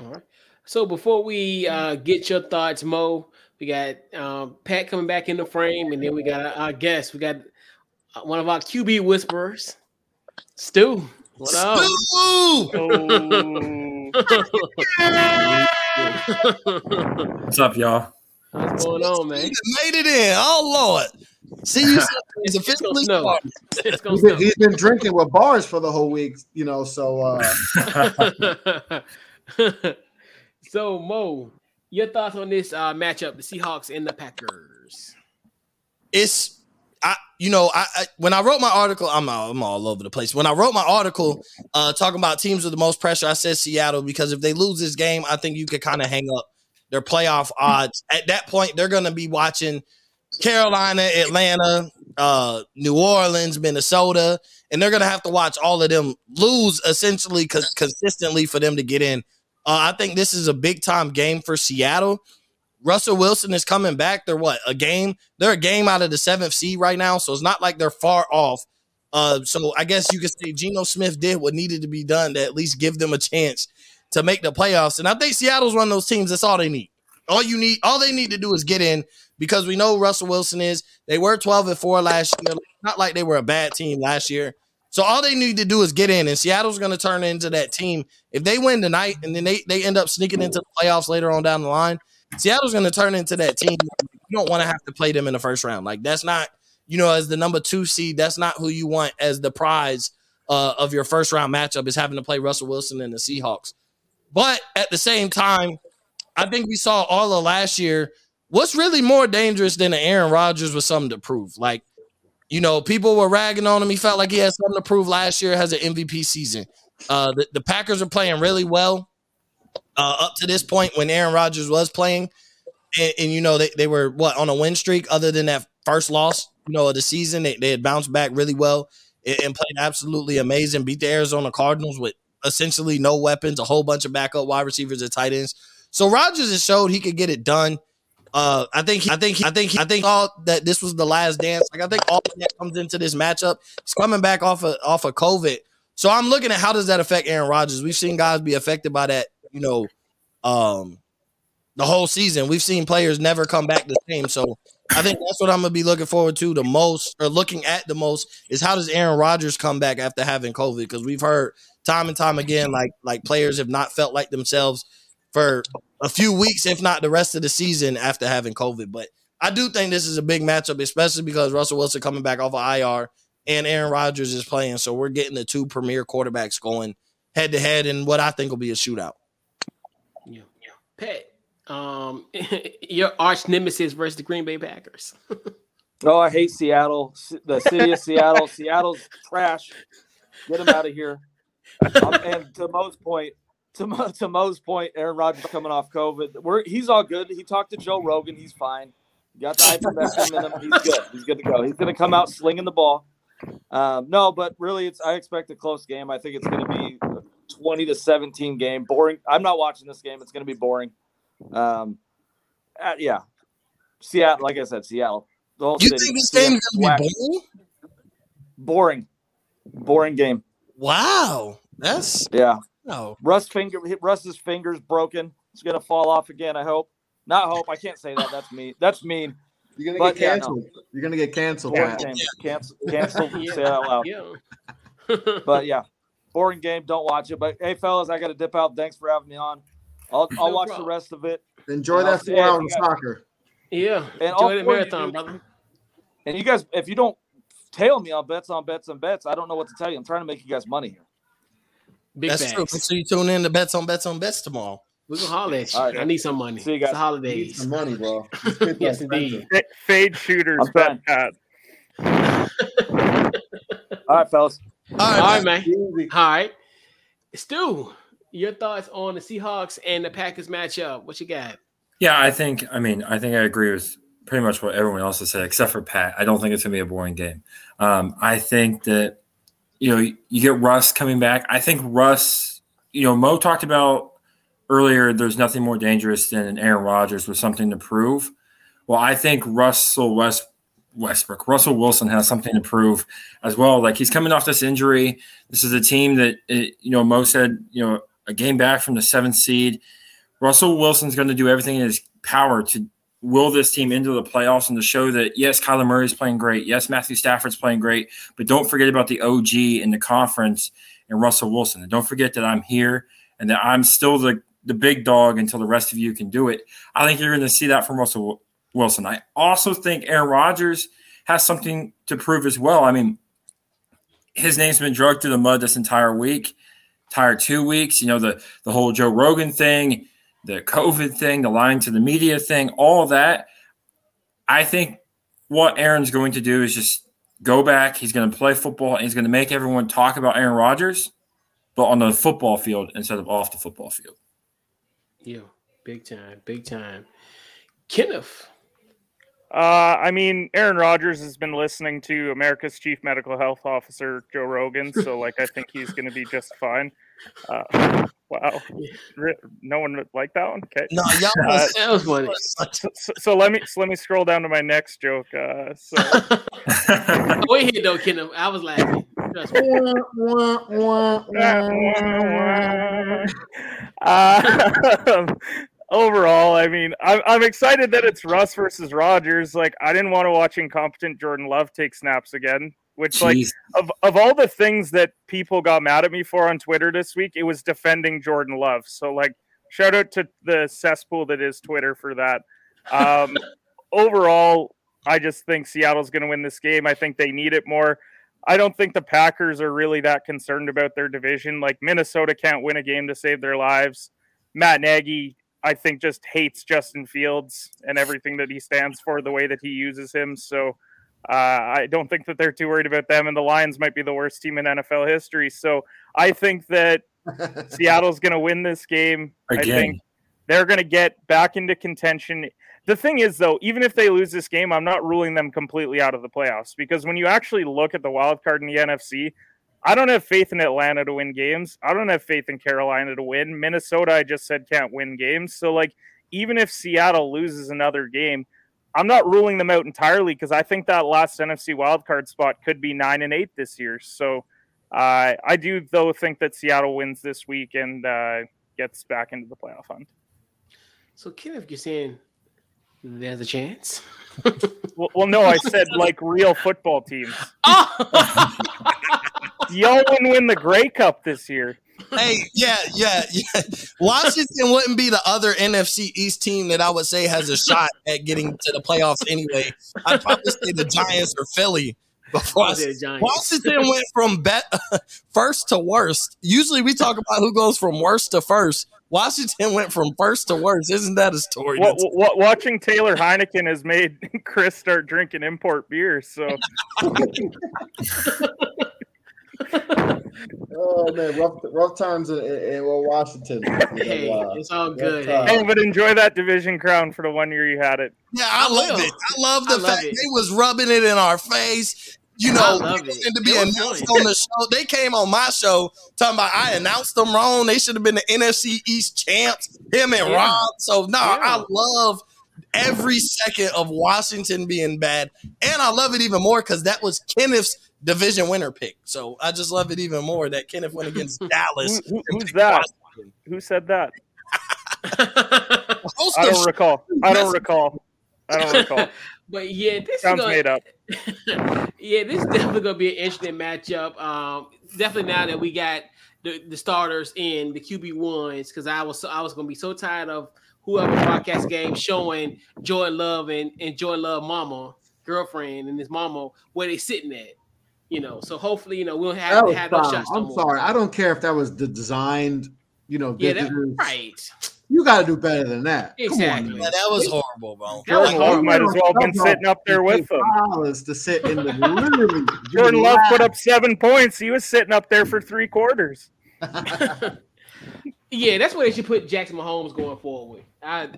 [SPEAKER 1] All right. So before we uh, get your thoughts, Mo, we got um, Pat coming back in the frame, and then we got our guest. We got uh, one of our QB whisperers, Stu. What up? <laughs>
[SPEAKER 6] What's up, y'all?
[SPEAKER 1] What's going on, man?
[SPEAKER 5] Made it in. Oh Lord. See you. <laughs> It's officially
[SPEAKER 1] snow. <laughs>
[SPEAKER 3] It's he's, been, he's been drinking with bars for the whole week, you know. So, uh... <laughs>
[SPEAKER 1] so Mo, your thoughts on this uh, matchup, the Seahawks and the Packers?
[SPEAKER 5] It's I, you know, I, I, when I wrote my article, I'm all, I'm all over the place. When I wrote my article, uh, talking about teams with the most pressure, I said Seattle because if they lose this game, I think you could kind of hang up their playoff odds. At that point, they're going to be watching Carolina, Atlanta, uh, New Orleans, Minnesota, and they're going to have to watch all of them lose essentially co- consistently for them to get in. Uh, I think this is a big time game for Seattle. Russell Wilson is coming back. They're what a game. They're a game out of the seventh seed right now, so it's not like they're far off. Uh, so I guess you could say Geno Smith did what needed to be done to at least give them a chance to make the playoffs. And I think Seattle's one of those teams. That's all they need. All you need, all they need to do is get in because we know Russell Wilson is. They were twelve and four last year. Not like they were a bad team last year. So all they need to do is get in, and Seattle's going to turn into that team. If they win tonight, and then they they end up sneaking into the playoffs later on down the line, Seattle's going to turn into that team. You don't want to have to play them in the first round. Like that's not, you know, as the number two seed, that's not who you want as the prize uh, of your first round matchup is having to play Russell Wilson and the Seahawks. But at the same time, I think we saw all of last year. What's really more dangerous than Aaron Rodgers was something to prove. Like, you know, people were ragging on him. He felt like he had something to prove last year. Has an MVP season. Uh, the, the Packers are playing really well uh, up to this point when Aaron Rodgers was playing. And, and, you know, they, they were what on a win streak other than that first loss, you know, of the season. They, they had bounced back really well and, and played absolutely amazing. Beat the Arizona Cardinals with essentially no weapons, a whole bunch of backup wide receivers and tight ends. So Rodgers has showed he could get it done. Uh, I think, I think, I think, I think all that this was the last dance. Like I think all that comes into this matchup. He's coming back off of off of COVID. So I'm looking at how does that affect Aaron Rodgers? We've seen guys be affected by that you know, um, the whole season. We've seen players never come back the same. So I think that's what I'm gonna be looking forward to the most, or looking at the most, is how does Aaron Rodgers come back after having COVID? Because we've heard time and time again, like like players have not felt like themselves for a few weeks, if not the rest of the season after having COVID. But I do think this is a big matchup, especially because Russell Wilson coming back off of IR and Aaron Rodgers is playing. So we're getting the two premier quarterbacks going head to head in what I think will be a shootout.
[SPEAKER 1] Pet, um, <laughs> your arch nemesis versus the Green Bay Packers. <laughs>
[SPEAKER 4] oh, I hate Seattle. The city of Seattle. Seattle's trash. Get them out of here. Um, and to Mo's point, to, Mo, to Mo's point, Aaron Rodgers coming off COVID. We're, he's all good. He talked to Joe Rogan. He's fine. got the ivermectin in him. He's good. He's good to go. He's going to come out slinging the ball. Um, no, but really, it's I expect a close game. I think it's going to be 20 to 17 game. Boring. I'm not watching this game. It's going to be boring. Um, uh, yeah, Seattle. Like I said, Seattle.
[SPEAKER 5] The whole you city. think this game is going to be boring?
[SPEAKER 4] Boring. Boring game.
[SPEAKER 5] Wow. That's
[SPEAKER 4] yeah. No. Russ finger. Russ's fingers broken. It's going to fall off again. I hope. Not hope. I can't say that. That's mean. That's mean.
[SPEAKER 3] You're gonna but, get canceled. Yeah, no. You're gonna get canceled.
[SPEAKER 4] Yeah. Cancel. Cancel. yeah. Say that out loud. <laughs> Yeah. but yeah, boring game. Don't watch it. But hey, fellas, I got to dip out. Thanks for having me on. I'll, I'll watch problem. the rest of it.
[SPEAKER 3] Enjoy that four hour soccer.
[SPEAKER 1] Yeah, and enjoy the marathon, brother.
[SPEAKER 4] And you guys, if you don't tail me on bets on bets and bets, I don't know what to tell you. I'm trying to make you guys money here.
[SPEAKER 5] Big That's true. So you tune in to bets on bets on bets tomorrow.
[SPEAKER 1] We're gonna holler at you. Right, I need some money. See you guys. It's the holidays.
[SPEAKER 3] Some money, bro. <laughs>
[SPEAKER 1] yes, indeed.
[SPEAKER 2] Fade shooters, bet uh,
[SPEAKER 4] All right, fellas.
[SPEAKER 1] All right, All right man. All right. Stu, your thoughts on the Seahawks and the Packers matchup? What you got?
[SPEAKER 6] Yeah, I think. I mean, I think I agree with pretty much what everyone else has said, except for Pat. I don't think it's gonna be a boring game. Um, I think that you know you get Russ coming back. I think Russ. You know, Mo talked about earlier, there's nothing more dangerous than Aaron Rodgers with something to prove. Well, I think Russell West Westbrook, Russell Wilson has something to prove as well. Like he's coming off this injury. This is a team that it, you know Mo said you know a game back from the seventh seed. Russell Wilson's going to do everything in his power to will this team into the playoffs and to show that yes, Kyler Murray's playing great, yes, Matthew Stafford's playing great, but don't forget about the OG in the conference and Russell Wilson. And don't forget that I'm here and that I'm still the the big dog until the rest of you can do it. I think you're going to see that from Russell Wilson. I also think Aaron Rodgers has something to prove as well. I mean, his name's been drugged through the mud this entire week, entire two weeks. You know, the the whole Joe Rogan thing the COVID thing, the lying to the media thing, all that. I think what Aaron's going to do is just go back. He's going to play football. he's going to make everyone talk about Aaron Rodgers, but on the football field instead of off the football field.
[SPEAKER 1] Yeah, big time, big time. Kenneth.
[SPEAKER 2] Uh, I mean, Aaron Rodgers has been listening to America's chief medical health officer, Joe Rogan. So, like, I think he's going to be just fine. Uh, wow, no one would like that one. Okay,
[SPEAKER 5] no, y'all uh,
[SPEAKER 1] that was funny.
[SPEAKER 2] So, so, so, let me so let me scroll down to my next joke. Uh, so <laughs>
[SPEAKER 1] wait here though, Kenneth. I was laughing. <laughs>
[SPEAKER 2] uh, <laughs> overall, I mean, I'm, I'm excited that it's Russ versus Rodgers. Like, I didn't want to watch incompetent Jordan Love take snaps again which Jeez. like of, of all the things that people got mad at me for on Twitter this week, it was defending Jordan Love. So like shout out to the cesspool that is Twitter for that. Um, <laughs> overall, I just think Seattle's going to win this game. I think they need it more. I don't think the Packers are really that concerned about their division. Like Minnesota can't win a game to save their lives. Matt Nagy, I think, just hates Justin Fields and everything that he stands for, the way that he uses him. So uh, I don't think that they're too worried about them, and the Lions might be the worst team in NFL history. So I think that <laughs> Seattle's going to win this game.
[SPEAKER 6] Again.
[SPEAKER 2] I think they're going to get back into contention. The thing is, though, even if they lose this game, I'm not ruling them completely out of the playoffs because when you actually look at the wild card in the NFC, I don't have faith in Atlanta to win games. I don't have faith in Carolina to win. Minnesota, I just said, can't win games. So, like, even if Seattle loses another game, I'm not ruling them out entirely because I think that last NFC wildcard spot could be nine and eight this year. So uh, I do though think that Seattle wins this week and uh, gets back into the playoff hunt.
[SPEAKER 1] So Kenneth, you're saying there's a chance?
[SPEAKER 2] well, well, no, I said like real football teams. <laughs> <laughs> Y'all wouldn't win the Grey Cup this year
[SPEAKER 5] hey, yeah, yeah, yeah. Washington wouldn't be the other NFC East team that I would say has a shot at getting to the playoffs anyway. I'd probably say the Giants or Philly. Before Washington went from bet, <laughs> first to worst. Usually we talk about who goes from worst to first. Washington went from first to worst. Isn't that a story?
[SPEAKER 2] What, what, watching Taylor Heinicke has made <laughs> Chris start drinking import beer. So <laughs>
[SPEAKER 3] oh man, rough rough times in, in, Washington. <laughs>
[SPEAKER 1] Hey, uh, it's all good.
[SPEAKER 2] Hey, but enjoy that division crown for the one year you had it.
[SPEAKER 5] Yeah, I, I love it. I love the I fact love they was rubbing it in our face. You know, and to be announced on the show. They came on my show talking about I announced them wrong. They should have been the NFC East champs. Him and yeah. Rob. So no, yeah. I love every second of Washington being bad, and I love it even more because that was Kenneth's division winner pick. So I just love it even more that Kenneth went against <laughs> Dallas.
[SPEAKER 2] Who, who's that? Washington. Who said that? <laughs> I don't recall. I don't recall. I don't recall. <laughs>
[SPEAKER 1] but yeah, this
[SPEAKER 2] sounds
[SPEAKER 1] gonna,
[SPEAKER 2] made up.
[SPEAKER 1] yeah, this is definitely gonna be an interesting matchup. Um, definitely now that we got the, the starters in the QB ones, because I was I was gonna be so tired of whoever broadcast game showing Joy Love and, and Jordan Love mama, girlfriend, and his mama where they sitting at. You know, so hopefully, you know, we'll have, to have those shots.
[SPEAKER 3] I'm sorry. I don't care if that was the designed, you know,
[SPEAKER 1] yeah, that, right.
[SPEAKER 3] You got to do better than that.
[SPEAKER 1] Exactly.
[SPEAKER 5] On, yeah, that was horrible, bro.
[SPEAKER 2] Jordan Love might as well have been sitting up there with them.
[SPEAKER 3] To sit in the literally. <laughs>
[SPEAKER 2] Jordan Love put up seven points. He was sitting up there for three quarters. <laughs>
[SPEAKER 1] yeah, that's what they should put Jackson Mahomes going forward. I,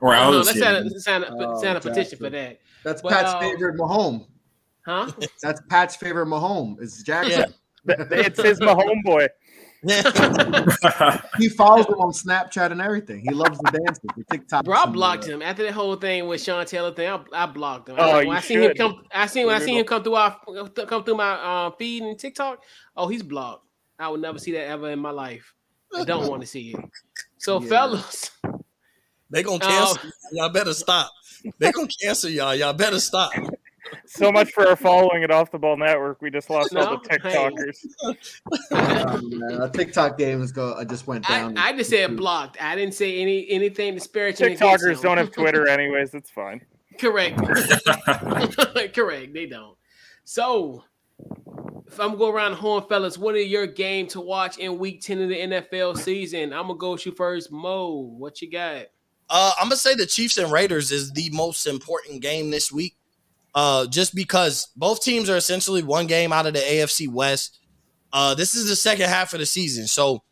[SPEAKER 6] or
[SPEAKER 1] I let's sign a, sign a, oh, sign a petition for that.
[SPEAKER 3] That's but, Pat's uh, favorite Mahomes.
[SPEAKER 1] Huh? <laughs>
[SPEAKER 3] That's Pat's favorite Mahomes. Is Jackson.
[SPEAKER 2] Yeah. <laughs> it's his Mahomes boy.
[SPEAKER 3] he follows him on Snapchat and everything. He loves the dances, the TikTok.
[SPEAKER 1] Bro, I blocked him after the whole thing with Sean Taylor thing. I, I blocked him.
[SPEAKER 2] Oh,
[SPEAKER 1] when
[SPEAKER 2] you
[SPEAKER 1] I seen him come, I seen when I seen him come through our come through my uh, feed and TikTok. Oh, he's blocked. I would never see that ever in my life. I don't want to see it. So,
[SPEAKER 3] Yeah.
[SPEAKER 1] fellas,
[SPEAKER 5] They gonna
[SPEAKER 1] Oh.
[SPEAKER 5] cancel. y'all better stop. They gonna cancel y'all. Y'all better stop.
[SPEAKER 2] So much for our following at Off the Ball Network. We just lost all the TikTokers.
[SPEAKER 3] Um, <laughs> man, a TikTok games go. I just went down.
[SPEAKER 1] I just said blocked. I didn't say any anything disparaging. against
[SPEAKER 2] TikTokers
[SPEAKER 1] him.
[SPEAKER 2] don't have <laughs> Twitter anyways. It's fine.
[SPEAKER 1] Correct. <laughs> Correct. They don't. So, if I'm going around the horn, fellas, what are your game to watch in Week Ten of the NFL season? I'm gonna go with you first, Mo. What you got?
[SPEAKER 5] Uh, I'm gonna say the Chiefs and Raiders is the most important game this week. Uh, just because both teams are essentially one game out of the AFC West. Uh, this is the second half of the season, so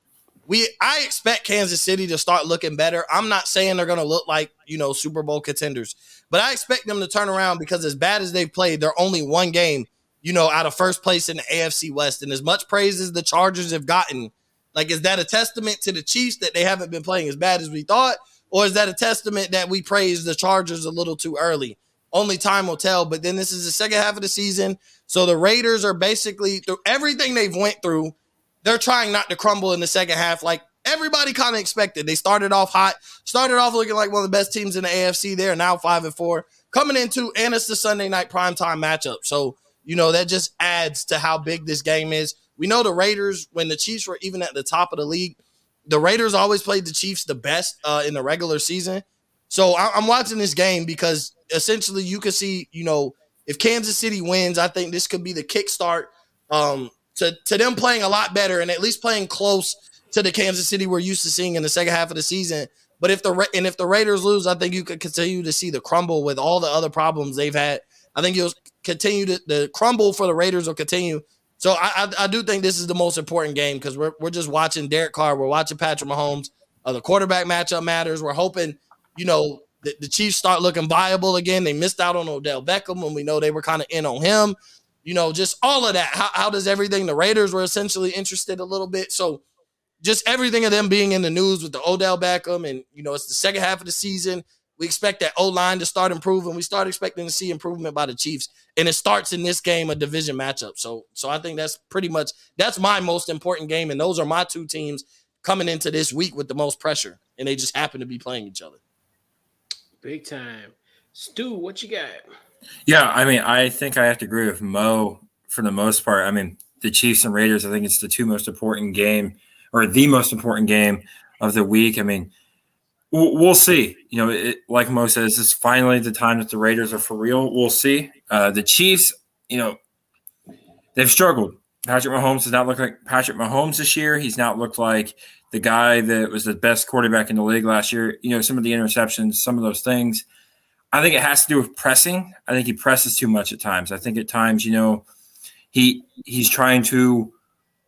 [SPEAKER 5] we I expect Kansas City to start looking better. I'm not saying they're gonna look like you know Super Bowl contenders, but I expect them to turn around because as bad as they've played, they're only one game, you know, out of first place in the AFC West. And as much praise as the Chargers have gotten, like is that a testament to the Chiefs that they haven't been playing as bad as we thought? Or is that a testament that we praised the Chargers a little too early? Only time will tell. But then this is the second half of the season. So the Raiders are basically through everything they've went through, they're trying not to crumble in the second half like everybody kind of expected. They started off hot, started off looking like one of the best teams in the AFC. They're now five and four. Coming into and it's the Sunday night primetime matchup. So, you know, that just adds to how big this game is. We know the Raiders, when the Chiefs were even at the top of the league, the Raiders always played the Chiefs the best uh, in the regular season. So I- I'm watching this game because essentially you can see, you know, if Kansas City wins, I think this could be the kickstart um, to to them playing a lot better and at least playing close to the Kansas City we're used to seeing in the second half of the season. But if the and if the Raiders lose, I think you could continue to see the crumble with all the other problems they've had. I think you'll continue to the crumble for the Raiders will continue. So I I, I do think this is the most important game because we're we're just watching Derek Carr, we're watching Patrick Mahomes. Uh, the quarterback matchup matters. We're hoping, you know, the, the Chiefs start looking viable again. They missed out on Odell Beckham when we know they were kind of in on him. You know, just all of that. How, how does everything? The Raiders were essentially interested a little bit. So just everything of them being in the news with the Odell Beckham, and you know, it's the second half of the season. We expect that O line to start improving. We start expecting to see improvement by the Chiefs, and it starts in this game, a division matchup. So, so I think that's pretty much that's my most important game, and those are my two teams coming into this week with the most pressure, and they just happen to be playing each other.
[SPEAKER 1] Big time. Stu, what you got?
[SPEAKER 6] Yeah, I mean, I think I have to agree with Mo for the most part. I mean, the Chiefs and Raiders, I think it's the two most important game or the most important game of the week. I mean, we'll, see. You know, it, like Mo says, this is finally the time that the Raiders are for real. We'll see. Uh, the Chiefs, you know, they've struggled. Patrick Mahomes does not look like Patrick Mahomes this year. He's not looked like the guy that was the best quarterback in the league last year. You know, some of the interceptions, some of those things. I think it has to do with pressing. I think he presses too much at times. I think at times, you know, he he's trying to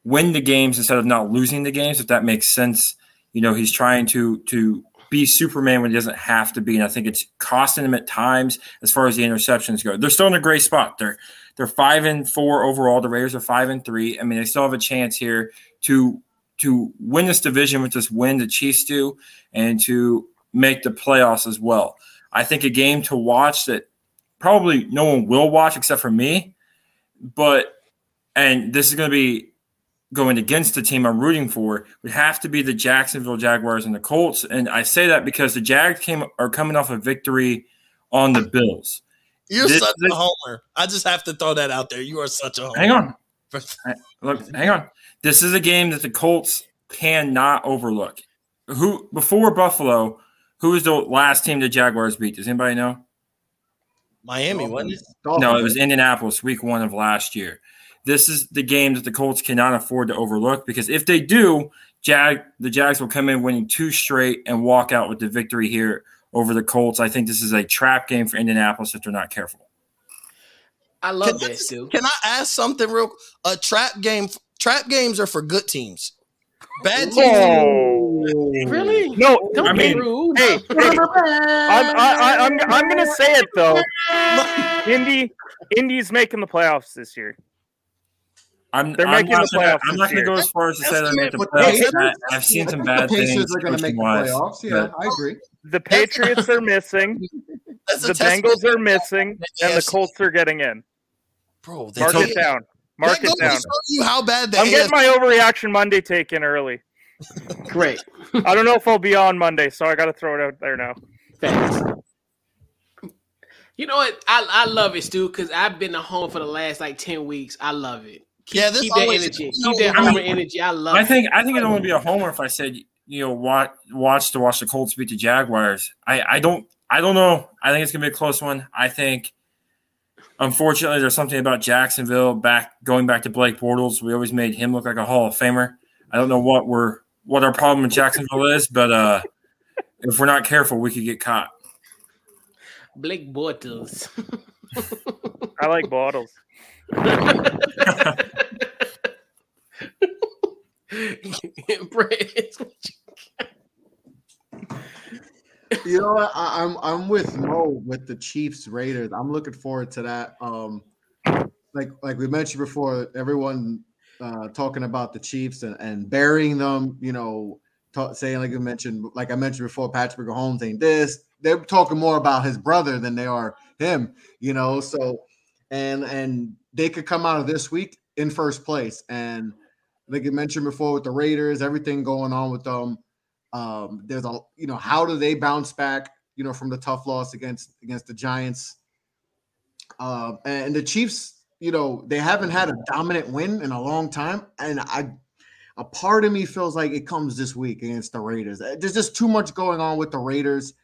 [SPEAKER 6] win the games instead of not losing the games. If that makes sense, you know, he's trying to to be Superman when he doesn't have to be, and I think it's costing him at times as far as the interceptions go. They're still in a great spot. They're they're five and four overall. The Raiders are five and three. I mean, they still have a chance here to to win this division with this win the Chiefs do, and to make the playoffs as well. I think a game to watch that probably no one will watch except for me, but and this is going to be going against the team I'm rooting for would have to be the Jacksonville Jaguars and the Colts. And I say that because the Jags came are coming off a victory on the Bills.
[SPEAKER 5] You're
[SPEAKER 6] This-
[SPEAKER 5] such a homer. I just have to throw that out there. You are such a homer.
[SPEAKER 6] Hang on. Look, hang on. This is a game that the Colts cannot overlook. Who before Buffalo, who was the last team the Jaguars beat? Does anybody know?
[SPEAKER 5] Miami, wasn't it?
[SPEAKER 6] No, it was Indianapolis, week one of last year. This is the game that the Colts cannot afford to overlook because if they do, Jag the Jags will come in winning two straight and walk out with the victory here over the Colts. I think this is a trap game for Indianapolis if they're not careful.
[SPEAKER 1] I love
[SPEAKER 5] Can I
[SPEAKER 1] that,
[SPEAKER 5] just- Can I ask something real? A trap game. Trap games are for good teams. Bad teams.
[SPEAKER 2] Oh,
[SPEAKER 1] Really?
[SPEAKER 2] no!
[SPEAKER 1] Don't
[SPEAKER 6] I
[SPEAKER 1] be
[SPEAKER 6] mean,
[SPEAKER 1] rude.
[SPEAKER 2] Hey, <laughs> hey, I'm, I, I, I'm, I'm gonna say it though. Indy, Indy's making the playoffs this year.
[SPEAKER 6] I'm,
[SPEAKER 2] They're
[SPEAKER 6] I'm
[SPEAKER 2] making
[SPEAKER 6] not
[SPEAKER 2] the
[SPEAKER 6] gonna,
[SPEAKER 2] playoffs
[SPEAKER 6] I'm not going to go as far as to say they make
[SPEAKER 3] the-
[SPEAKER 6] the playoffs.
[SPEAKER 3] Pacers-
[SPEAKER 6] I- I've seen some
[SPEAKER 3] think
[SPEAKER 6] bad
[SPEAKER 3] the Pacers
[SPEAKER 6] things.
[SPEAKER 3] are going to make the playoffs. Yeah,
[SPEAKER 6] but-
[SPEAKER 3] I agree.
[SPEAKER 2] The Patriots are missing. The Bengals are missing, and the Colts are getting in.
[SPEAKER 5] Bro, they
[SPEAKER 2] Mark
[SPEAKER 5] told-
[SPEAKER 2] it down. Mark
[SPEAKER 5] that
[SPEAKER 2] it down.
[SPEAKER 5] show you how bad the
[SPEAKER 2] I'm
[SPEAKER 5] AFC
[SPEAKER 2] getting my overreaction Monday taken early.
[SPEAKER 1] Great.
[SPEAKER 2] I don't know if I'll be on Monday, so I got to throw it out there now.
[SPEAKER 1] Thanks. You know what? I, I love it, Stu, because I've been at home for the last like 10 weeks. I love it. Keep,
[SPEAKER 5] Yeah, this
[SPEAKER 1] keep that energy.
[SPEAKER 5] you know,
[SPEAKER 1] Keep that
[SPEAKER 6] I mean-
[SPEAKER 1] energy. I love
[SPEAKER 6] I
[SPEAKER 1] it.
[SPEAKER 6] think I think it'd only be a homer if I said you know watch watch to watch the Colts beat the Jaguars. I I don't I don't know. I think it's gonna be a close one. I think unfortunately there's something about Jacksonville back going back to Blake Bortles. We always made him look like a Hall of Famer. I don't know what we're what our problem in Jacksonville is, but uh if we're not careful, we could get caught.
[SPEAKER 1] Blake Bortles. <laughs>
[SPEAKER 2] I like bottles. <laughs>
[SPEAKER 1] Brett,
[SPEAKER 3] You know what? I, I'm I'm with Mo with the Chiefs Raiders. I'm looking forward to that. Um, like like we mentioned before, everyone uh, talking about the Chiefs and, and burying them. You know, ta- saying like you mentioned, like I mentioned before, Patrick Mahomes saying this. They're talking more about his brother than they are him. You know, so and and they could come out of this week in first place. And like you mentioned before with the Raiders, everything going on with them. Um, there's a you know how do they bounce back you know from the tough loss against against the Giants. Um, and the Chiefs, you know, they haven't had a dominant win in a long time, and I a part of me feels like it comes this week against the Raiders. Uh, There's just too much going on with the Raiders,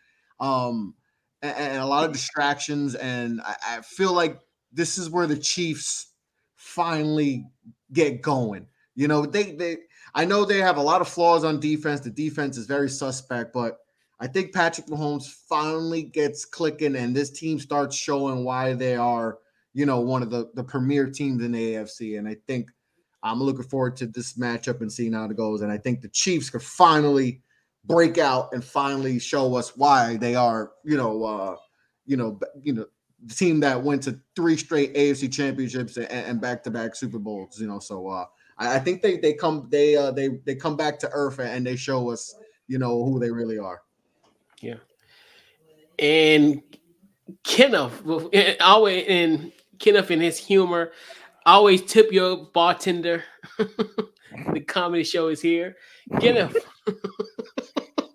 [SPEAKER 3] um, and, and a lot of distractions, and I, I feel like this is where the Chiefs finally get going. You know, they they I know they have a lot of flaws on defense. The defense is very suspect, but I think Patrick Mahomes finally gets clicking and this team starts showing why they are, you know, one of the, the premier teams in the AFC. And I think I'm looking forward to this matchup and seeing how it goes. And I think the Chiefs could finally break out and finally show us why they are, you know, uh, you know, you know, the team that went to three straight AFC championships and, and back-to-back Super Bowls, you know. So uh I, I think they they come they uh they they come back to earth and they show us, you know, who they really are. Yeah.
[SPEAKER 1] And Kenneth, will- and always in Kenneth and his humor, always tip your bartender. <laughs> the comedy show is here. Kenneth, <laughs>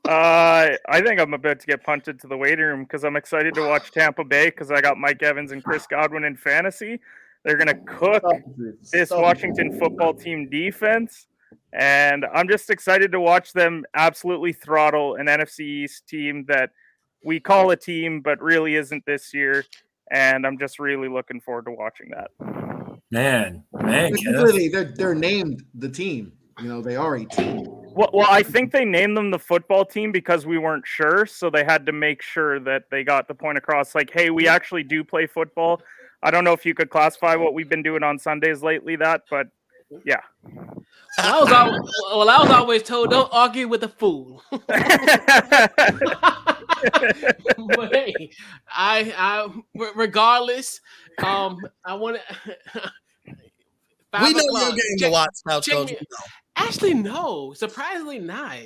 [SPEAKER 2] Uh, I think I'm about to get punted to the waiting room because I'm excited to watch Tampa Bay because I got Mike Evans and Chris Godwin in fantasy. They're gonna cook this Washington football team defense, and I'm just excited to watch them absolutely throttle an NFC East team that we call a team but really isn't this year. And I'm just really looking forward to watching that.
[SPEAKER 6] Man, man,
[SPEAKER 3] It's
[SPEAKER 6] Kenneth.
[SPEAKER 3] really, they're they're named the team. You know, they are a team.
[SPEAKER 2] Well, well, I think they named them the football team because we weren't sure, so they had to make sure that they got the point across. Like, hey, we actually do play football. I don't know if you could classify what we've been doing on Sundays lately, that, but yeah.
[SPEAKER 1] I was always, well, I was always told don't argue with a fool. <laughs> but hey, I, I, regardless, um, I want to. <laughs>
[SPEAKER 5] We know your game to watch, Couch
[SPEAKER 1] check
[SPEAKER 5] Coach.
[SPEAKER 1] me- Actually, no. Surprisingly, not.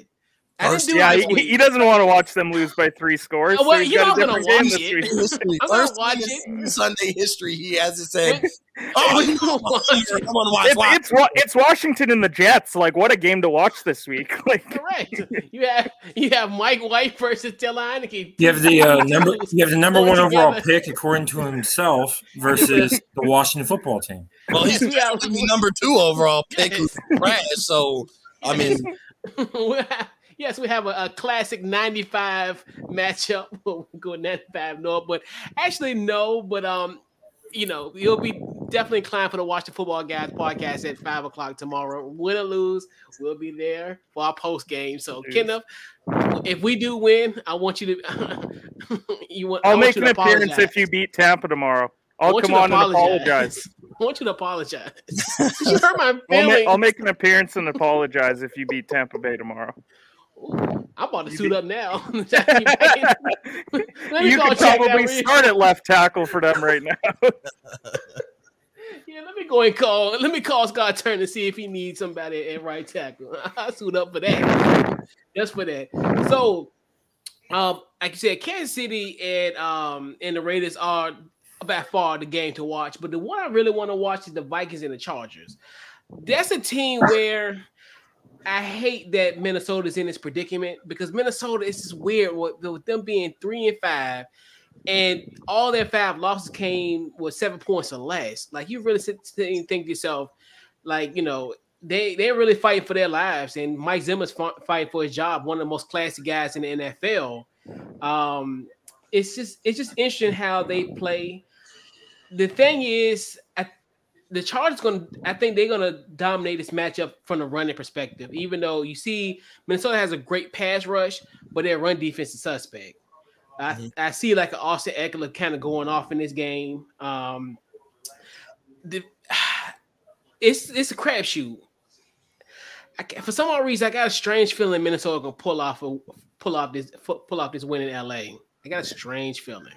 [SPEAKER 1] I
[SPEAKER 5] First-
[SPEAKER 1] didn't do
[SPEAKER 2] yeah, he, he doesn't want to watch them lose by three scores.
[SPEAKER 1] Oh,
[SPEAKER 2] so
[SPEAKER 1] well,
[SPEAKER 2] he's
[SPEAKER 1] you're
[SPEAKER 2] got a
[SPEAKER 1] not gonna
[SPEAKER 2] different game
[SPEAKER 1] watch
[SPEAKER 2] this
[SPEAKER 1] it.
[SPEAKER 2] week.
[SPEAKER 5] History. <laughs>
[SPEAKER 1] I'm gonna
[SPEAKER 5] First
[SPEAKER 1] watch it.
[SPEAKER 5] in Sunday history, he hasn't said,
[SPEAKER 1] Wait. <laughs>
[SPEAKER 5] "Oh, <laughs> you
[SPEAKER 1] I'm
[SPEAKER 5] know
[SPEAKER 1] gonna
[SPEAKER 5] what?
[SPEAKER 1] watch it.
[SPEAKER 5] gonna watch."
[SPEAKER 2] It's,
[SPEAKER 5] watch.
[SPEAKER 2] it's Wa- it's Washington and the Jets. Like, what a game to watch this week! Like,
[SPEAKER 1] Correct. You have you have Mike White versus Taylor Heinicke.
[SPEAKER 6] You have the uh, number. You have the number one overall pick according to himself versus the Washington football team.
[SPEAKER 5] Well, he's
[SPEAKER 1] Yeah.
[SPEAKER 5] the number two overall pick who's trash. So, I mean,
[SPEAKER 1] We have- yes, we have a, a classic 95 matchup. <laughs> We'll go 95 no, but actually no, but um, you know, you'll be definitely inclined for the Watch the Football Guys podcast at five o'clock tomorrow. Win or lose, we'll be there for our post game. So,
[SPEAKER 2] Jeez.
[SPEAKER 1] Kenneth, if we do win, I want you to <laughs> you want I
[SPEAKER 2] I'll
[SPEAKER 1] want
[SPEAKER 2] make
[SPEAKER 1] you
[SPEAKER 2] an
[SPEAKER 1] to
[SPEAKER 2] appearance if you beat Tampa tomorrow.
[SPEAKER 1] I
[SPEAKER 2] I'll come
[SPEAKER 1] you to
[SPEAKER 2] on and apologize. <laughs>
[SPEAKER 1] I want you to apologize. you hurt my
[SPEAKER 2] I'll,
[SPEAKER 1] feelings.
[SPEAKER 2] I'll make an appearance and apologize if you beat Tampa Bay tomorrow.
[SPEAKER 1] Ooh, I'm about to
[SPEAKER 2] You
[SPEAKER 1] suit
[SPEAKER 2] be-
[SPEAKER 1] up now. <laughs> <laughs>
[SPEAKER 2] You
[SPEAKER 1] go
[SPEAKER 2] could probably start at left tackle for them right now. <laughs>
[SPEAKER 1] Yeah, let me go and call. Let me call Scott Turner to see if he needs somebody at right tackle. I'll suit up for that. Just for that. So, um, like you said, Kansas City and um and the Raiders are by far the game to watch. But the one I really want to watch is the Vikings and the Chargers. That's a team where I hate that Minnesota's in this predicament because Minnesota is just weird with, with them being three and five, and all their five losses came with seven points or less. Like you really sit, and think to yourself, like you know, they they're really fighting for their lives, and Mike Zimmer's fighting for his job, one of the most classy guys in the NFL. Um, it's just it's just interesting how they play. The thing is, the Chargers going to, I think they're going to dominate this matchup from the running perspective, even though you see Minnesota has a great pass rush, but their run defense is suspect. Mm-hmm. I, I see like an Austin Ekeler kind of going off in this game. Um, the, <sighs> it's it's a crapshoot. For some odd reason, I got a strange feeling Minnesota gonna pull off a, pull off this pull off this win in LA. I got a strange feeling.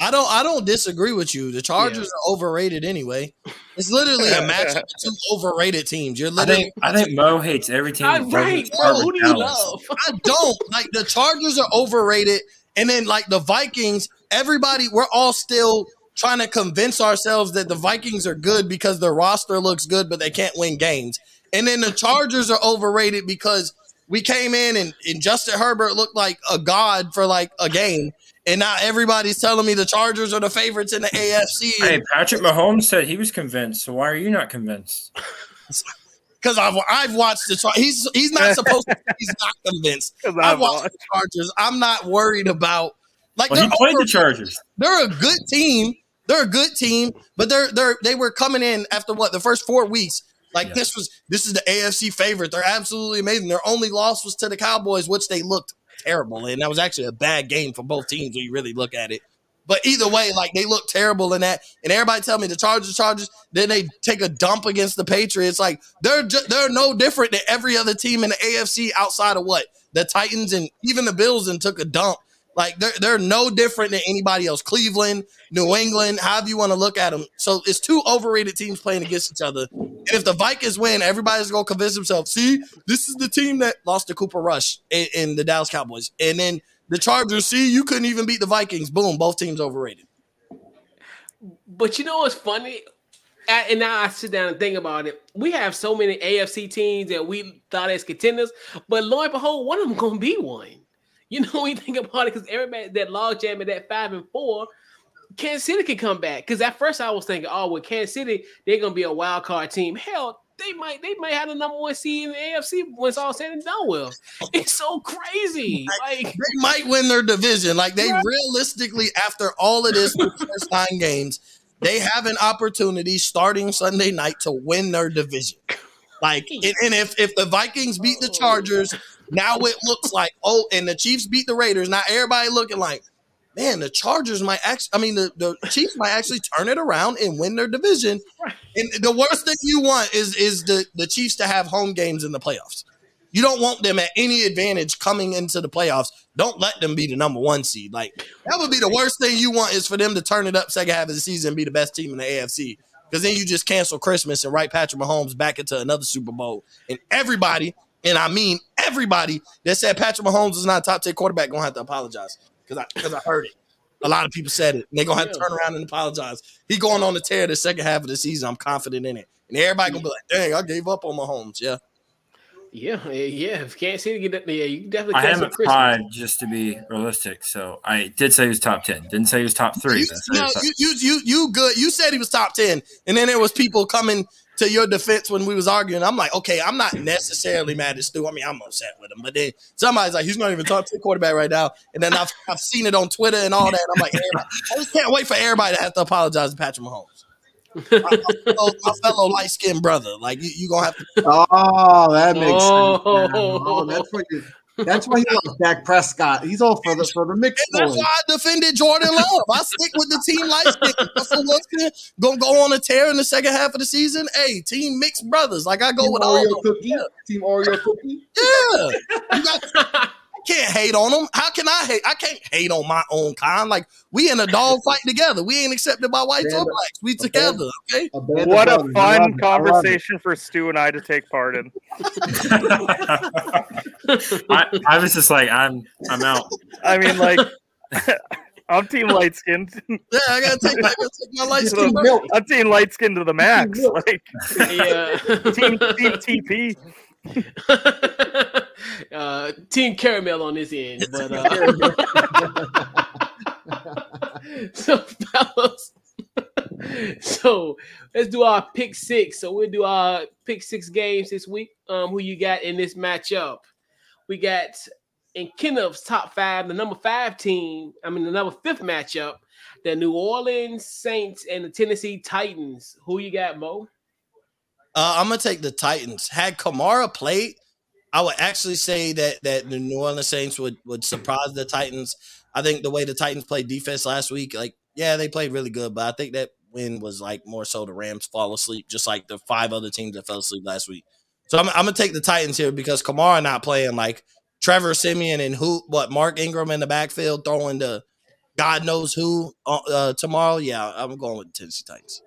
[SPEAKER 5] I don't I don't disagree with you. The Chargers yeah. are overrated anyway. It's literally a match <laughs> of two overrated teams. You're literally
[SPEAKER 6] I think, I think Mo hates every team. I,
[SPEAKER 1] right, bro. Who do you love? <laughs>
[SPEAKER 5] I don't. Like the Chargers are overrated. And then like the Vikings, everybody, we're all still trying to convince ourselves that the Vikings are good because their roster looks good, but they can't win games. And then the Chargers are overrated because we came in and, and Justin Herbert looked like a god for like a game and now everybody's telling me the Chargers are the favorites in the AFC.
[SPEAKER 6] Hey, Patrick Mahomes said he was convinced. So why are you not convinced? <laughs>
[SPEAKER 5] Because I've I've watched the Chargers. He's he's not supposed to. He's not convinced. <laughs> I've watched the Chargers. I'm not worried about
[SPEAKER 6] like well, he played over, the Chargers.
[SPEAKER 5] They're a good team. They're a good team, but they're they're they were coming in after what the first four weeks. Like yeah. this was this is the AFC favorite. They're absolutely amazing. Their only loss was to the Cowboys, which they looked terrible. And that was actually a bad game for both teams when you really look at it. But either way, like they look terrible in that. And everybody tell me the Chargers, Chargers, then they take a dump against the Patriots. Like they're they're no different than every other team in the AFC outside of what the Titans and even the Bills and took a dump. Like they're they're no different than anybody else. Cleveland, New England, however you want to look at them. So it's two overrated teams playing against each other. And if the Vikings win, everybody's gonna convince themselves. See, this is the team that lost to Cooper Rush in, in the Dallas Cowboys, and then the Chargers. See, you couldn't even beat the Vikings. Boom, both teams overrated.
[SPEAKER 1] But you know what's funny? and now I sit down and think about it. We have so many AFC teams that we thought as contenders, but lo and behold, one of them gonna be one. You know, <laughs> when you think about it, because everybody that log jam at that five and four, Kansas City can come back. Because at first I was thinking, oh, with Kansas City, they're gonna be a wild card team. Hell, they might they might have the number one seed in the AFC when it's all said and done with. <laughs> It's so crazy. Like
[SPEAKER 5] they might win their division. Like they right. realistically, after all of this first <laughs> nine games, they have an opportunity starting Sunday night to win their division. Like, hmm. and, and if if the Vikings beat the Chargers now it looks like, oh, and the Chiefs beat the Raiders. Now everybody looking like, man, the Chargers might actually, I mean, the, the Chiefs might actually turn it around and win their division. And the worst thing you want is is the, the Chiefs to have home games in the playoffs. You don't want them at any advantage coming into the playoffs. Don't let them be the number one seed. Like that would be the worst thing you want is for them to turn it up second half of the season and be the best team in the AFC. Because then you just cancel Christmas and write Patrick Mahomes back into another Super Bowl. And everybody and I mean everybody that said Patrick Mahomes is not a top 10 quarterback gonna have to apologize because I because I heard it. A lot of people said it. And they're gonna have to turn around and apologize. He going on the tear the second half of the season. I'm confident in it. And everybody gonna be like, dang, I gave up on Mahomes. Yeah.
[SPEAKER 1] Yeah, yeah. If can't see to get yeah, you definitely.
[SPEAKER 6] I haven't tried just to be realistic, so I did say he was top ten. Didn't say he was top three. You,
[SPEAKER 5] no,
[SPEAKER 6] top
[SPEAKER 5] you, you, you, you good. You said he was top ten, and then there was people coming to your defense when we was arguing, I'm like, okay, I'm not necessarily mad at Stu. I mean, I'm upset with him, but then somebody's like, he's not even talking to the quarterback right now. And then I've, I've seen it on Twitter and all that. I'm like, I just can't wait for everybody to have to apologize to Patrick Mahomes. my, my fellow, fellow light skinned brother, like you, you gonna have to.
[SPEAKER 3] Oh, that makes oh. sense. Oh, that's what you. That's why he loves Dak Prescott. He's all for the for the mix.
[SPEAKER 5] That's why I defended Jordan Love. I stick with the team light Russell Wilson gonna go on a tear in the second half of the season. Hey, team mixed brothers. Like I go team with Oreo
[SPEAKER 3] cookie. Yeah. Team Oreo cookie.
[SPEAKER 5] Yeah. You got, can't hate on them. How can I hate? I can't hate on my own kind. Like we in a <laughs> dog fight together. We ain't accepted by whites or blacks. We together. Okay.
[SPEAKER 2] What a fun conversation for Stu and I to take part in.
[SPEAKER 6] I, I was just like, I'm I'm out.
[SPEAKER 2] I mean, like. <laughs> I'm team light skinned.
[SPEAKER 5] Yeah, I gotta take my, gotta take my light skin.
[SPEAKER 2] I'm team light skinned to the max. Like, yeah. <laughs> team, team
[SPEAKER 1] TP. <laughs> uh, team caramel on this end, but uh, <laughs> so fellas. <laughs> so let's do our pick six. So we'll do our pick six games this week. Um, who you got in this matchup? We got in Kenneth's top five, the number five team, I mean, the number fifth matchup, the New Orleans Saints and the Tennessee Titans. Who you got, Mo?
[SPEAKER 5] Uh, I'm gonna take the Titans. Had Kamara played, I would actually say that that the New Orleans Saints would would surprise the Titans. I think the way the Titans played defense last week, like yeah, they played really good, but I think that win was like more so the Rams fall asleep, just like the five other teams that fell asleep last week. So I'm, I'm gonna take the Titans here because Kamara not playing like Trevor Siemian and who what Mark Ingram in the backfield throwing the God knows who uh, uh tomorrow. Yeah, I'm going with the Tennessee Titans.